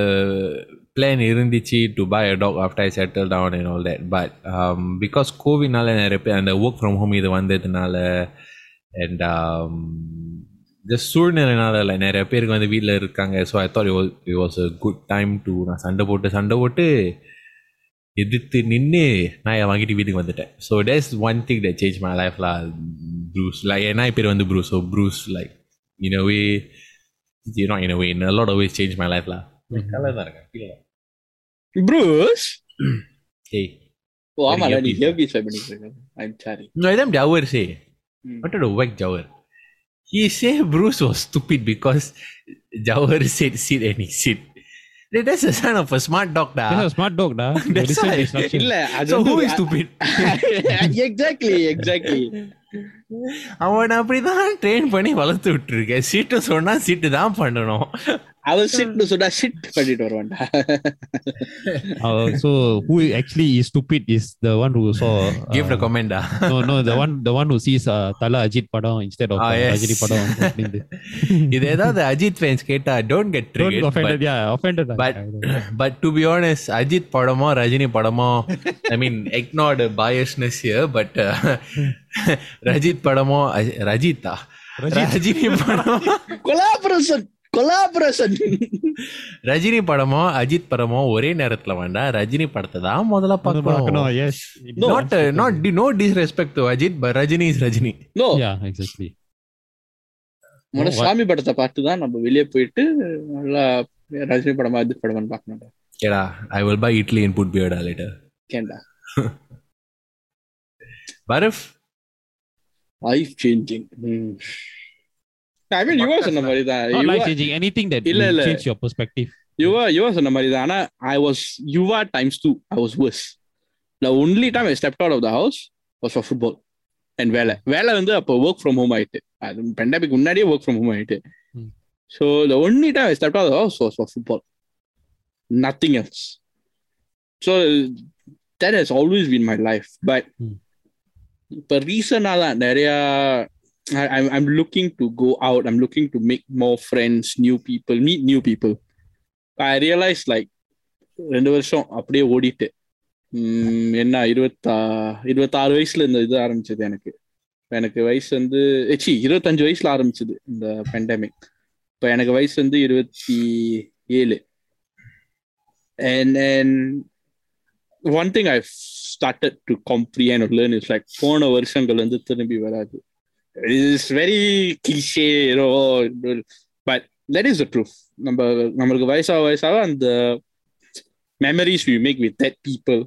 பிளான் இருந்துச்சு to buy a dog after I settle down and all that but because கோவிட்னால நிறைய பேர் அந்த ஒர்க் ஃப்ரம் ஹோம் இது வந்ததுனால அண்ட் இந்த சூழ்நிலைனால இல்லை நிறைய பேருக்கு வந்து வீட்டில் இருக்காங்க so I thought it was a good time to நான் சண்டை போட்டு சண்டை போட்டு எதிர்த்து நின்று நான் என் வாங்கிட்டு வீட்டுக்கு வந்துட்டேன் so days one thing that change my லைஃப்ல ப்ரூஸ் லைக் என்ன பேர் வந்து Bruce so Bruce like in a way you know in a way in a lot of ways changed my life lah colour தான் இருக்கேன் feel தான். Bruce? hey ஓ ஆமால நீ earpiece. earpiece try பண்ணிட்டு இருக்க. I'm sorry. no them Jawar say Hmm. wanted to whack Jawar he say Bruce was stupid because Jawar said sit and he sit Hey, that's a sign of a smart dog da. Smart dog டா That's Listen to why. இல்ல அது so who is stupid exactly exactly அவனை அப்படிதான் train பண்ணி வளர்த்து விட்டுருக்கேன் சீட்டு சொன்னா சீட்டு தான் பண்ணணும் அவன் சிட்னு சொன்னா சிட் பண்ணிட்டு வருவான்டா Uh, so who actually is stupid is the one who saw give the uh, comment da. no no the one the one who sees uh, Tala Ajit படம் instead of Ah, uh, yes. Rajini படம். இது ஏதாவது Ajith fans கேட்டா don't get Don't triggered get offended yeah offended But but to be honest, Ajit படமோ ரஜினி படமோ I mean ignore the biasness here, but uh, Rajith படமோ ரஜித்தா ரஜினி படமோ collaboration collaboration Rajini படமோ அஜித் படமோ ஒரே நேரத்துல வேண்டாம் ரஜினி படத்தை தான் முதல்ல பார்க்கணும். not uh, not no disrespect to Ajith but Rajini is Rajini no yeah exactly. முன்ன No, சாமி படத்தை பார்த்து தான் நம்ம வெளியே போயிட்டு நல்லா ரஜினி படமா இது படமான்னு பார்க்கணும். கேடா I will buy idli and put beard later. கேண்டா பரஃப் லைஃப் சேஞ்சிங் ஐ மீன் யுவா சொன்ன மாதிரி தான் anything that இல்ல, இல்ல. change your perspective. யுவா யுவா சொன்ன மாதிரி தான். ஆனா I was Yuva times too I was worse the only time I stepped out of the house was for football and வேலை. வேலை வந்து அப்போ ஒர்க் ஃப்ரம் ஹோம் ஆயிட்டு. அது பெண்டமிக் முன்னாடியே ஒர்க் ஃப்ரம் ஹோம் ஆயிட்டு. So the only time I stepped out house was for football nothing else so that has always been my life but. இப்போ ரீசனாக தான். நிறையா I, I'm looking to go out. I'm looking to make more friends, new people, meet new people. I realized like ரெண்டு வருஷம் அப்படியே ஓடிட்டு என்ன இருபத்தா இருபத்தாறு வயசுல இந்த இது ஆரம்பிச்சது எனக்கு எனக்கு வயசு வந்து சி இருபத்தஞ்சு வயசுல ஆரம்பிச்சது இந்த பெண்டமிக் இப்போ எனக்கு வயசு வந்து இருபத்தி ஏழு and and one thing I started to காம்ப்ரியன் learn is like போன வருஷங்கள் வந்து திரும்பி வராது it's very cliché but that is the ட்ரூஃப் நம்ம நம்மளுக்கு வயசாக வயசாக அந்த memories we make with that people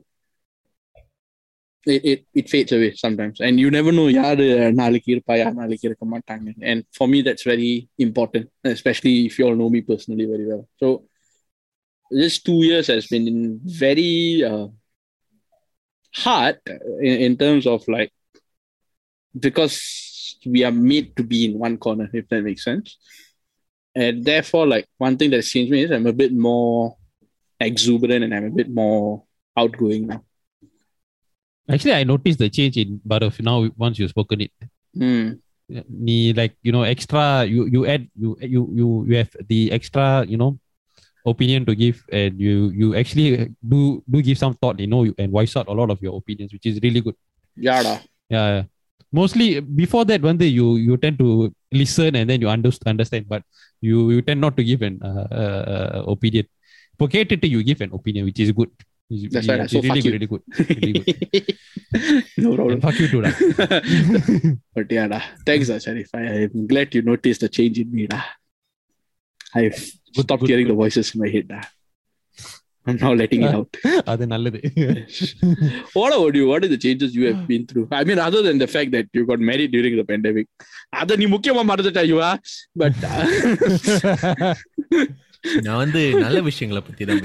it, it, it fades away sometimes and you never know யாரு நாளைக்கு இருப்பா யார் நாளைக்கு இருக்க மாட்டாங்க and for me that's very important especially if you all know me personally very well so this two years has been very uh, hard in, in terms of like because we are made to be in one corner, if that makes sense. And therefore, like one thing that's changed me is I'm a bit more exuberant and I'm a bit more outgoing now. Actually, I noticed the change in but of now once you've spoken it. Mm. Me like you know extra you you add you you you you have the extra you know opinion to give and you you actually do do give some thought you know and voice out a lot of your opinions which is really good. Yeah. Yeah mostly before that one day you you tend to listen and then you underst- understand but you you tend not to give an uh, uh, uh, opinion இப்போ கேட்டுட்டு you give an opinion which is good It's- That's right. it's So really fuck good, you. really good really good no and problem. fuck you too da. But yeah, da. thanks, ah, Sharif. I, I'm glad you noticed the change in me. Da. I've stopped good, hearing the voices in my head. Da. I'm now letting it out. அது நல்லது what about you? What are the changes you have been through? I mean, other than the fact that you got married during the pandemic. அதை நீ முக்கியமா மறந்துட்டா are. But நான் வந்து நல்ல விஷயங்களை பத்தி தான்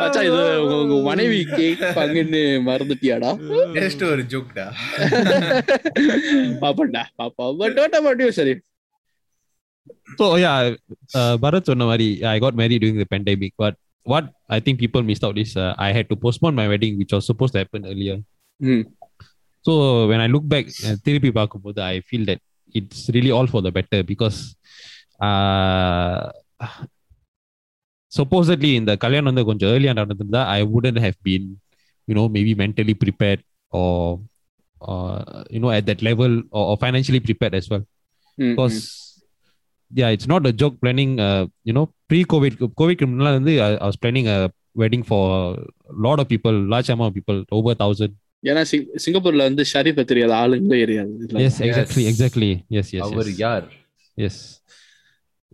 மச்சா இது உங்க மனைவி கேட்பாங்கன்னு மறந்துட்டியாடா ஜஸ்ட் ஒரு ஜோக்டா பாப்பண்டா பாப்பா பட் வாட் அபவுட் யூ சரி so yeah uh, Bharat சொன்ன மாதிரி I got married during the pandemic but what I think people missed out is uh, I had to postpone my wedding which was supposed to happen earlier ம் So when I look back, uh, திருப்பி பார்க்கும்போது I feel that it's really all for the better because uh, supposedly இந்த கல்யாணம் வந்து கொஞ்சம் ஏர்லியா நடந்திருந்தா I wouldn't have been you know maybe mentally prepared or uh, you know at that level or, or financially Yeah it's not a joke planning you know pre covid கோவிட்க்கு முன்னால் வந்து I was planning wedding for lot of people large amount people over thousand ஏன்னா சிங்கப்பூர்ல வந்து ஷரீஃப் தெரியாத ஆளுங்களே தெரியாது yes exactly exactly yes yes அவர் யார்? Yes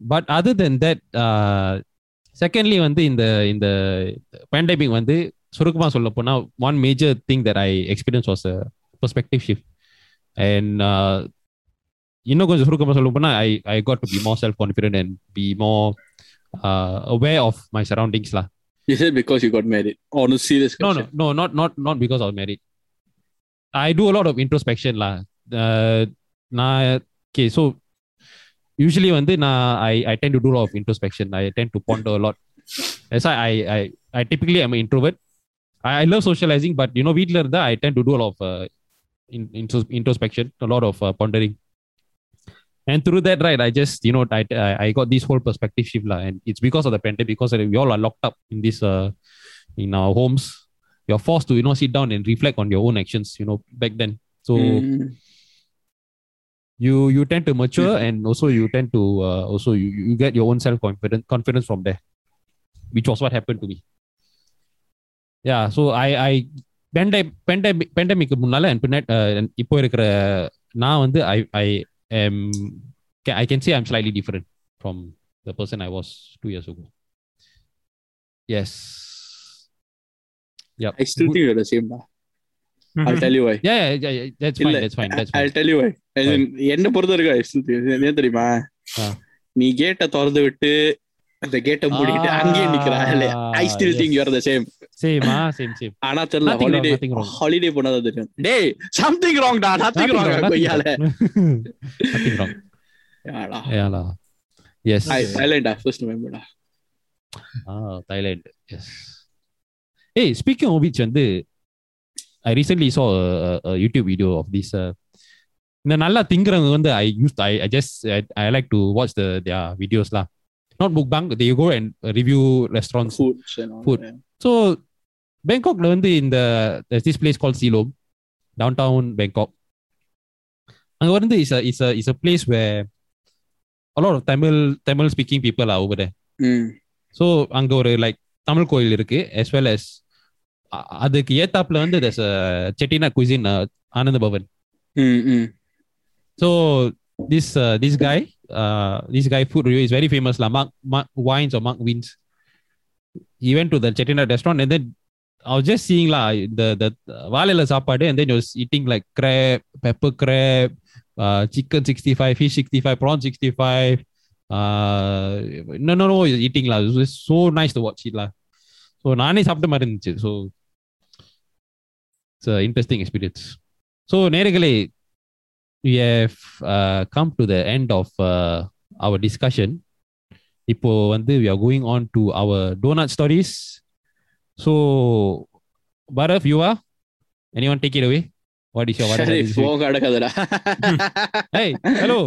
but other than that secondly வந்து இந்த இந்த பேண்டமிக் வந்து சுருக்கமாக சொல்ல போனால் one major thing that I experience was perspective shift and இன்னும் கொஞ்சம் சுருக்கமா சொல்ல போனா I I got to be more self confident and be more uh aware of my surroundings lah You said because you got married. On a serious no question. no no not not not because I was married I do a lot of introspection lah uh, நான் okay so usually வந்து நான் I, I tend to do a lot of introspection I tend to ponder a lot that's why I I I typically am an introvert I, I love socializing but you know வீட்ல இருந்தா I tend to do a lot of uh, in, intros- introspection a lot of uh, pondering and through that right I just you know I, I I got this whole perspective shift lah and it's because of the pandemic because we all are locked up in this uh, in our homes you're forced to you know sit down and reflect on your own actions you know back then so Mm. you you tend to mature and also you tend to uh, also you, you get your own self confidence confidence from there which was what happened to me yeah so i i pandemic pandemic pandemic முன்னால and பின்ன uh, இப்போ இருக்கிற நான் வந்து i i am i can say i'm slightly different from the person i was 2 years ago yes yeah I still think you're the same. Da. I'll tell you why. yeah, yeah, yeah, that's fine that's fine that's fine I'll tell you why. என்ன பொறுத்த வரைக்கும் I still think- ஏன் தெரியுமா. நீ கேட்ட திறந்து விட்டு அந்த கேட்ட மூடிட்டு அங்கேயே நிக்கிறான் I still think you are the same சேமா சேம் சேம் ஆனா தெரியல ஹாலிடே ஹாலிடே போனதா தெரியும். டேய் சம்திங் ராங் டா நதிங் ராங் கொய்யால. நதிங் ராங் யாடா யாடா எஸ் தாய்லாண்டா ஃபர்ஸ்ட் மெம்பர்டா ஆ தாய்லாந்து எஸ் ஏய் ஸ்பீக்கிங் ஆஃப் விச் வந்து I recently saw YouTube video of this இந்த நல்லா திங்குறவங்க வந்து I use I just I like to watch the தியா வீடியோஸ்லாம் their videos lah. Not mukbang, they go and review restaurants. Foods Food. So Bangkokல வந்து இந்த there's this place called Silom, downtown Bangkok. அங்க வந்து is a is a is a place where a lot of Tamil Tamil speaking people are over there. ம் so அங்க ஒரு like Tamil கோயில் இருக்கு as well as அ- அதுக்கு ஏத்தாப்புல வந்து there's a செட்டினா குசின் ஆனந்த பவன் ம் ம் so this uh, this guy uh, this guy food review is very famous lah Mark, Mark Wines or Mark Wins he went to the Chettinad restaurant and then I was just seeing lah the the வாழையில சாப்பாடு and then he was eating like crab pepper crab uh, chicken 65 fish 65 prawn 65 uh, no no no he's eating lah it was so nice to watch it lah so நானே சாப்பிட்ட மாதிரி இருந்துச்சு so it's an interesting experience so நேர்களே we have uh, come to the end of uh, our discussion. இப்போ வந்து we are going on to our donut stories. So, Barav, you are? Anyone take it away? What is your what is சரி your this week? போக அடக்காதடா Hey, hello.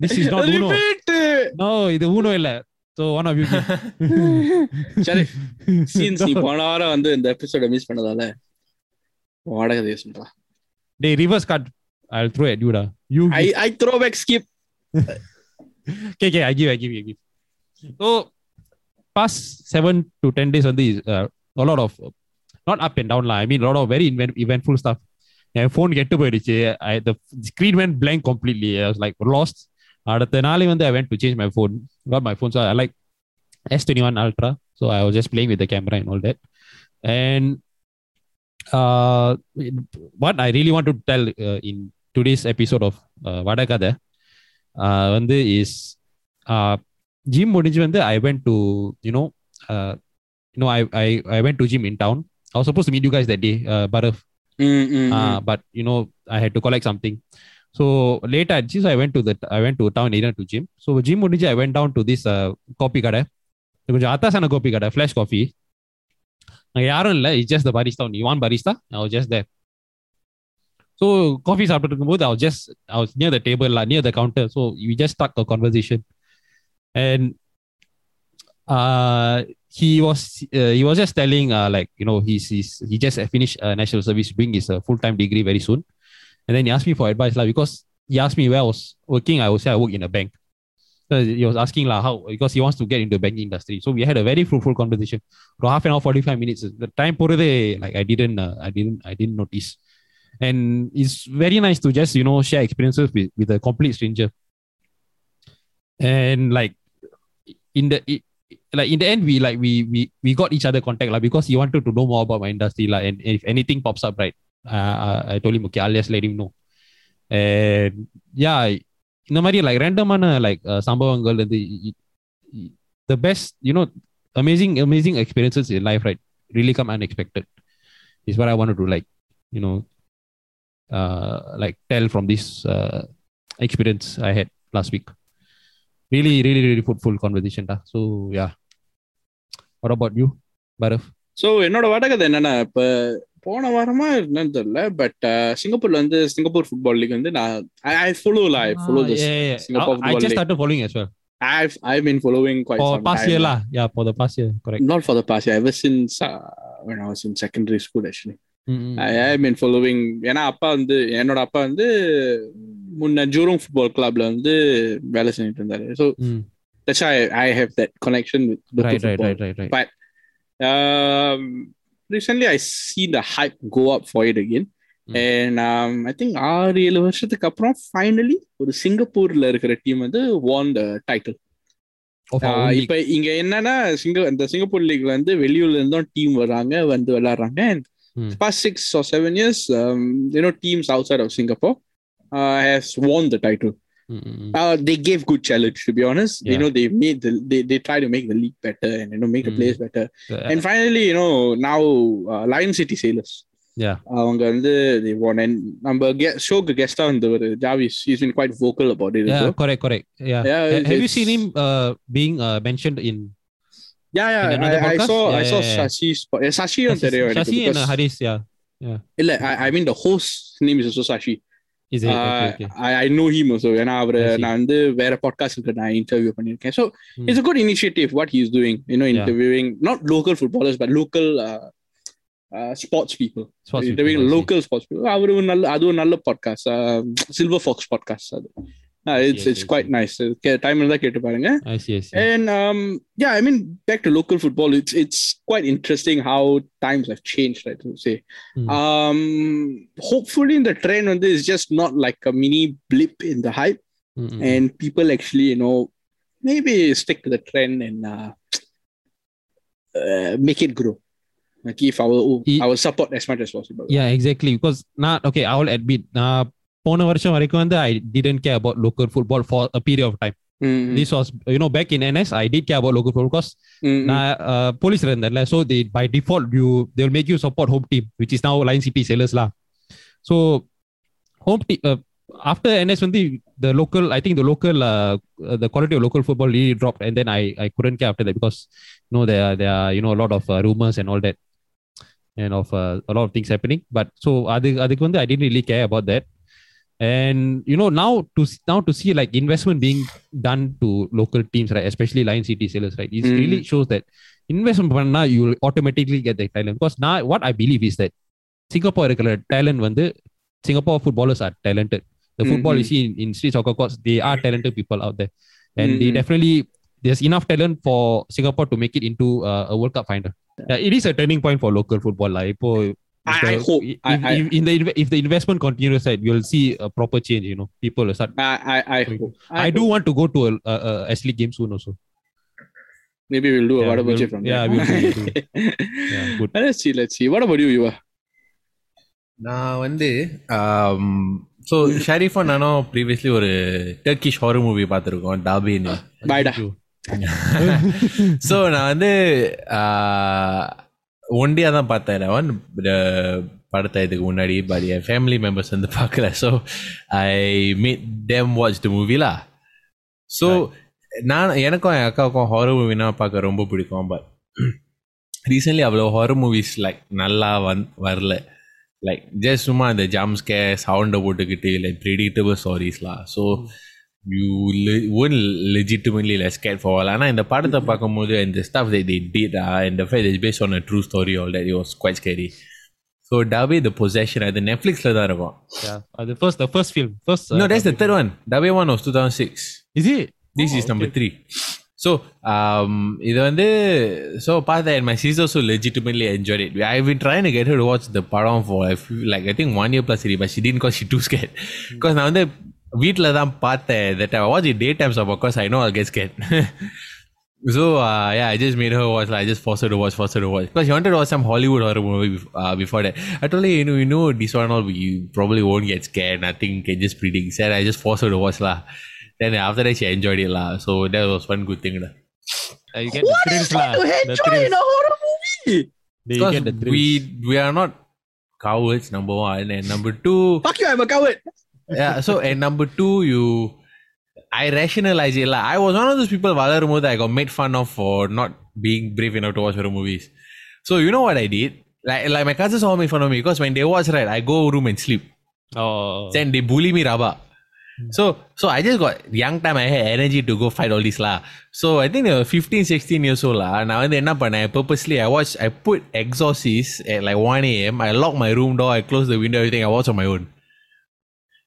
This is not Uno. Repeat. No, இது Uno இல்ல. So one of you. சரி scenes நீ No. போன வாரம் வந்து இந்த எபிசோட மிஸ் பண்ணதால வாடகை கதையை சொல்றா They reverse card. I'll throw at you da. You. I I throw back skip Okay, okay. I give. I give. I give. So past seven to ten days on this, uh, a lot of not up and down lah. I mean, a lot of very event, eventful stuff. N phone கெட்டு போயிடுச்சு ஐ the screen when blank completely I was like lost அடுத்த நாளே வந்து I went to change my phone got my phone so I like S21 Ultra so I was just playing with the camera and all that and uh, what I really want to tell uh, in today's episode of uh, Vadakada uh, வந்து is uh, gym முடிஞ்சு வந்து I went to you know uh, you know I, I I went to gym in town I was supposed to meet you guys that day uh, but uh, uh, but you know I had to collect something. So later, so I went to the I went to town area to gym. So gym முடிஞ்சு I went down to this uh, coffee கடை இது கொஞ்சம் அத்தாசான கோபி கடை flash coffee அங்கே யாரும் இல்லை it's just the barista only one barista I was just there so coffee சாப்பிட்டு இருக்கும்போது I was just I was near the table lah, near the counter so we just start a conversation and uh he was uh, he was just telling uh, like you know he's, he's he just finished uh, national service doing his uh, full-time degree very soon and then he asked me for advice lah because he asked me where I was working I would say I work in a bank so he was asking lah how because he wants to get into the banking industry so we had a very fruitful conversation for half an hour 45 minutes the time போறதே like I didn't uh, I didn't I didn't notice and it's very nice to just you know share experiences with, with a complete stranger and like in the it, like in the end we like we we we got each other contact like because he wanted to know more about my industry like and if anything pops up right uh, uh, I told him okay I'll just let him know and yeah இந்த மாதிரி like ரேண்டமான like uh, சம்பவங்கள் வந்து the best you know amazing amazing experiences in life right really come unexpected is what I wanted to like you know uh, like tell from this uh, experience I had last week really really really fruitful conversation da. so yeah what about you Barav so என்னோட வடகதை என்னன்னா இப்ப போன வாரமா என்னன்னு தெரியல but சிங்கப்பூர்ல வந்து சிங்கப்பூர் ஃபுட்பால் லீக் வந்து நான் I follow law I follow Ah, this yeah, yeah, yeah. Singapore I, I Football just League. started following as well I've I've been following quite for some past time year now. lah yeah for the past year correct Not for the past year, ever since uh, when I was in secondary school actually. Mm-hmm. Mean following ஏன்னா அப்பா வந்து என்னோட அப்பா வந்து முன்ன ஜூரூங் football கிளப்ல வந்து வேலை செஞ்சுட்டு இருந்தாரு. I I that connection with recently I see the hype go up for again and I think ஆறு ஏழு வருஷத்துக்கு அப்புறம் ஃபைனலி ஒரு சிங்கப்பூர்ல இருக்கிற டீம் வந்து ஓன் த டைட்டில் இப்ப இங்க என்னன்னா சிங்க இந்த சிங்கப்பூர் லீக்ல வந்து வெளியூர்ல இருந்தும் டீம் வர்றாங்க வந்து விளையாடுறாங்க. And Hmm. past six or seven years um, you know teams outside of Singapore uh, has won the title. Mm, mm, mm. Uh, they gave good challenge to be honest. You Yeah. know they made the they, they try to make the league better and you know make the Hmm. players better. Uh, And finally, you know, now uh, Lion City Sailors. Yeah. அவங்க வந்து they won and நம்ம get ஷோக்கு கெஸ்டா வந்து ஒரு ஜாவிஸ் he's been quite vocal about it as yeah well. correct correct yeah, Yeah, Ha- have you it's- seen him uh, being uh, mentioned in Yeah, yeah. In another I, I podcast? saw I Yeah, saw yeah, yeah. Shashi spot. Yeah, Sashi on தெரியும் எனக்கு Shashi and uh, because Haris yeah இல்ல I, I mean the host name is also Sashi. is it Uh, okay, okay. I, I know him also. ஏன்னா அவரு I see. நான் வந்து வேற பாட்காஸ்ட்க்கு நான் interview பண்ணிருக்கேன். So Hmm. it's a good initiative what he's doing. You know, Yeah. interviewing not local footballers but local uh, uh, sports people. Sports people, interviewing I see. local sports people. அவரு ஒரு நல்ல அது ஒரு நல்ல podcast silver fox podcast அது Uh, it's I it's see, I quite nice. Time இருந்தா கேட்டு பாருங்க. I see I see And um, yeah, I mean, back to local football, it's it's quite interesting how times have changed, right? To say, Hmm. um, hopefully, the trend on this is just not like a mini blip in the hype, Mm, mm, mm. and people actually, you know, maybe stick to the trend and uh, uh, make it grow. Like if our It- our support as much as possible. yeah exactly because not okay I will admit நான் போன வருஷம் வரைக்கும் வந்து I didn't care about local football for a period of time Mm, this was you know back in NS I did care about local football because mm, mm, நான் uh, police இருந்தேன்ல so they by default you they will make you support home team which is now Lion City Sailors lah so home team uh, after NS வந்து the local I think the local uh, uh, the quality of local football really dropped and then I I couldn't care after that because you know there are there are you know a lot of uh, rumors and all that and of uh, a lot of things happening but so அது அதுக்கு வந்து I didn't really care about that And you know now to s- now to see like investment being done to local teams, right? Especially Lion City Sailors, right? It Mm. really shows that investment பண்ணா you will automatically get the talent. Because now what I believe is that Singapore இருக்கிற talent வந்து Singapore footballers are talented. The football Mhm. you see in, in street soccer courts, they are talented people out there, and they Mhm. definitely there's enough talent for Singapore to make it into uh, a World Cup final. Yeah, it is a turning point for local football. Like, இப்போ, I, the- I hope. if, I, I, if, in the if the investment continues, right, you'll see a proper change. You know, people will start. I, I, I hope. I, do want to go to a, a, a S League game soon also. Maybe we'll do a Yeah, what about we'll- you from yeah, there. we'll do, we'll Yeah, good. let's see, let's see. What about you, Yuva? நான் வந்து so ஷரீஃபும் நானும் previously ஒரு Turkish horror movie பார்த்துருக்கோம் டாபின்னு. So நான் வந்து ஒண்டியாக தான் பார்த்தேன் அவன். படத்தை இதுக்கு முன்னாடி பட் என் ஃபேமிலி மெம்பர்ஸ் வந்து பார்க்கல. So I made them watch the மூவிலா so நான் எனக்கும் என் அக்காவுக்கும் ஹாரர் மூவினா பார்க்க ரொம்ப பிடிக்கும். பட் ரீசெண்ட்லி அவ்வளோ ஹாரர் மூவிஸ் லைக் நல்லா வந் வரல. லைக் ஜஸ்ட் சும்மா அந்த ஜாம்ஸ்கே சவுண்டை போட்டுக்கிட்டு like predictable ஸ்டோரிஸ்லாம் so you wouldn't legitimately let scared for all ஆனா இந்த படத்தை mm-hmm. பார்க்கும்போது:aanaa intha padatthai and the stuff that they did ah and the fact that it's based on a true story all that it was quite scary. So Dabbe the possession at the Netflix la தான் இருக்கும். Yeah the first the first film. First uh, no that's the third one. Dabbe one was 2006 is it? This is oh, number okay. 3 so um, இது வந்து so பார்த்தேன் my sis also legitimately enjoy it I been trying get her watch the படம் for like I think one year plus சரி but she didn't cause she too scared because நான் வந்து வீட்டில் தான் பார்த்தேன் that I watch it daytime so because I know I'll get scared. so uh, yeah, I just made her watch. Like, I just forced her to watch, forced her to watch because she wanted to watch some Hollywood horror movie bef- uh, before that. I told her, you know, you know, this one all you probably won't get scared. Nothing can just predict. Said I just forced her to watch lah. Then after that, she enjoyed it lah. So that was one good thing lah. Uh, you get the thrills lah. to The enjoy thrills. in a horror movie? They Because get the thrills. we we are not cowards. Number one and number two. Fuck you, I'm a coward. yeah. So and number two, you I rationalize it. Like, I was one of those people valer that I got made fun of for not being brave enough to watch horror movies. So you know what I did? Like like my cousins all made fun of me because when they watch right, I go room and sleep. Oh. Then they bully me rabba. Hmm. So so I just got young time I had energy to go fight all this lah. So I think they were 15, 16 years old lah. Now and then I purposely I watched I put exorcist at like 1 a.m. I locked my room door, I closed the window, everything, I watched on my own.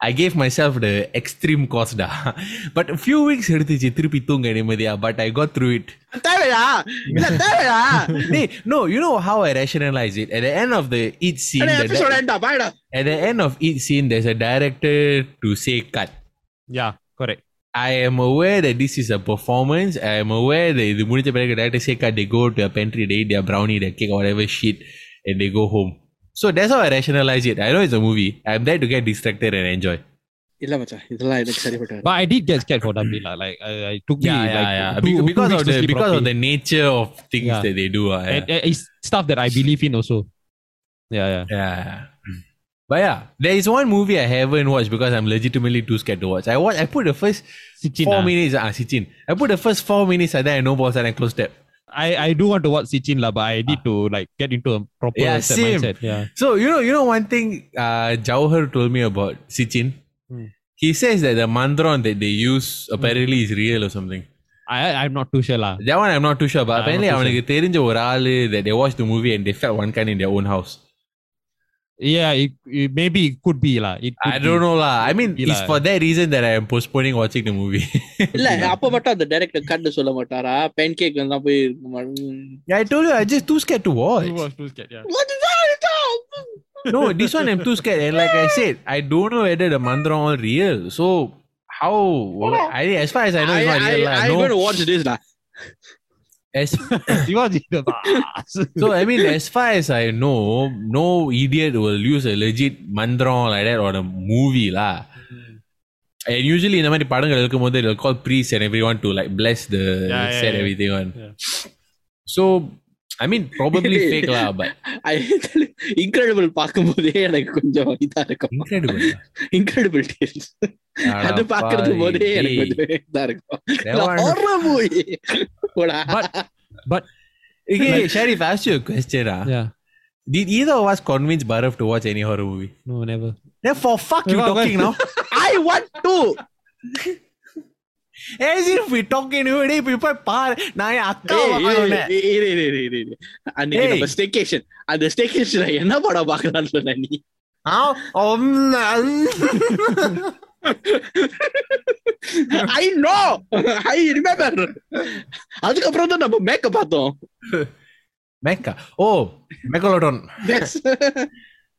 I gave myself the extreme cost da. But a few weeks எடுத்துச்சு திருப்பி தூங்க நிம்மதியா but I got through it. தேவையா இல்ல தேவையா Hey, no, you know how I rationalize it? At the end of the each scene, the episode di- ஏண்டா பாய்டா at the end of each scene, there's a director to say cut. Yeah, correct. I am aware that this is a performance. I am aware that the முடிஞ்ச பிறகு director say cut, they go to a pantry, they eat their brownie, their cake, or whatever shit, and they go home. So that's how I rationalize it. I know it's a movie. I'm there to get distracted and enjoy. இல்ல மச்சான் இதெல்லாம் but i did get scared for Dumbila like I, I took yeah, me yeah, like yeah. Two, because, because of the because properly. of the nature of things yeah. that they do uh, yeah. and, it's stuff that i believe in also yeah yeah yeah but yeah there is one movie i haven't watched because i'm legitimately too scared to watch i watch i put the first Siccin, 4 ah. minutes ah Siccin. i put the first 4 minutes and then i no balls and i close that I, I do want to watch Siccin lah, but I need ah. to like get into a proper yeah, set same. mindset. Yeah. So you know, you know one thing uh Jauhar told me about Siccin. Hmm. He says that the mandron that they use hmm. apparently hmm. is real or something. I I'm not too sure lah. That one I'm not too sure, but I'm apparently அவனுக்கு தெரிஞ்ச ஒரு ஆளு that they watched the movie and they felt one kind in their own house. Yeah, it, it maybe it could be lah. It could I don't be. know lah. I mean, Be it's lah. for that reason that I am postponing watching the movie. இல்ல அப்ப மட்டும் அந்த director கட்டு சொல்ல மாட்டாரா pen cake வந்தா போய் இருக்க மாட்டேன் yeah, I told you I just too scared to watch. Too much, too scared, yeah. What is that? no, this one I'm too scared. And like I said, I don't know whether the mandron all real. So how? I as far as I know, it's I, not I, real. lah. I'm no, going to watch this lah. as, Shivaji the boss. so I mean, as far as I know, no idiot will use a legit mandron like that on a movie lah. And usually இந்த மாதிரி படங்கள் இருக்கும்போது they'll call priests and everyone to like bless the Yeah, yeah, set yeah. everything on. Yeah. So I mean probably fake lah, but incredible பார்க்கும்போதே எனக்கு கொஞ்சம் இதா இருக்கும் incredible. Incredible tales அது பாக்குறது போதே எனக்கு கொஞ்சம் இதா இருக்கும் That one- horror movie. போடா. But but Okay, Sharif, I asked you a question. Ah. yeah. Did either of us convince Bharat to watch any horror movie? No, never. Then for fuck you Well, talking now? I want to. As if we talking to you, people பாரு நான் என் அக்காவை ஏய், வாங்கினேன். இரு, இரு, இரு, இரு, இரு, இரு. அன்னைக்கு ஏய். நம்ம ஸ்டேகேஷன் அந்த ஸ்டேகேஷன்ல என்ன படம் பாக்கலாம்னு சொன்ன நீ ஆ, ஒன்னு. ஐ நோ ஐ ரிமெம்பர் அதுக்கப்புறம் தான் நம்ம மேக்க பார்த்தோம் மெக்கா ஓ மெக்கலோடான் Yes.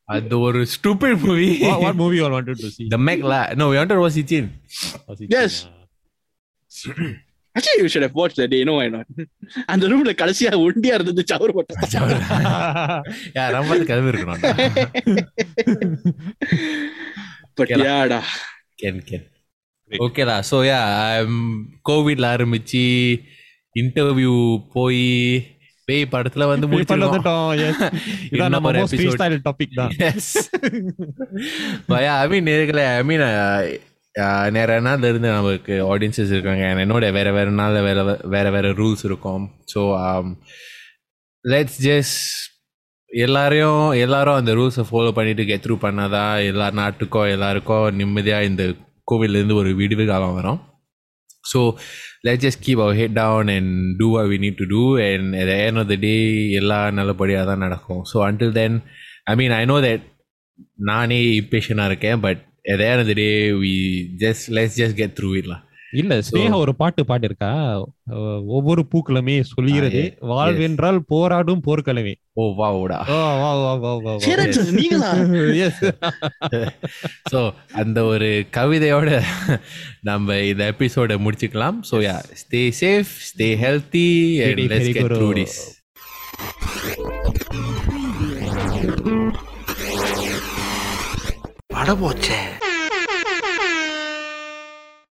அது ஒரு stupid movie what, what movie you all wanted to see? the Mac la no we wanted Actually, you should have watched that day. You why not? அந்த ரூம்ல கடைசியா ஒண்டியா இருந்தது சவர் போட்டது. ரொம்ப கதவு இருக்கணும். பட் யாடா கேன் கேன் ஓகேடா. ஸோ யா கோவிட்ல ஆரம்பிச்சு இன்டர்வியூ போய் பேய் படத்துல வந்து முடிச்சிட்டோம் ஐ மீன் நேர்களே ஐ மீன் நிறைய நாள்ல இருந்து நமக்கு ஆடியன்சஸ் இருக்காங்க. என்னோட வேற வேற நாள்ல வேற வேற வேற ரூல்ஸ் இருக்கும். ஸோ லெட்ஸ் ஜஸ்ட் எல்லாரையும் எல்லாரும் அந்த ரூல்ஸை ஃபாலோ பண்ணிட்டு கெட் த்ரூ பண்ணாதான் எல்லா நாட்டுக்கோ எல்லாருக்கோ நிம்மதியாக இந்த கோவிலேருந்து ஒரு விடுவு காலம் வரும். So let just keep our head down and do are we need to do and end of the day எல்லா நல்லபடியாக தான் நடக்கும். So until then I mean I know that நானே இம்பேஷனாக இருக்கேன் but at the end of the day we just let's just get through it lah. இல்ல ஸ்னேகா ஒரு பாட்டு பாடிருக்கா ஒவ்வொரு பூக்களுமே சொல்லுகிறது Ah. வாழ்வென்றால் போராடும் போர்க்களமே. ஓ வாவுடா. ஸோ அந்த ஒரு கவிதையோட நம்ம இந்த எபிசோட முடிச்சுக்கலாம். So yeah stay safe stay healthy and let's get. Through this பட போச்சே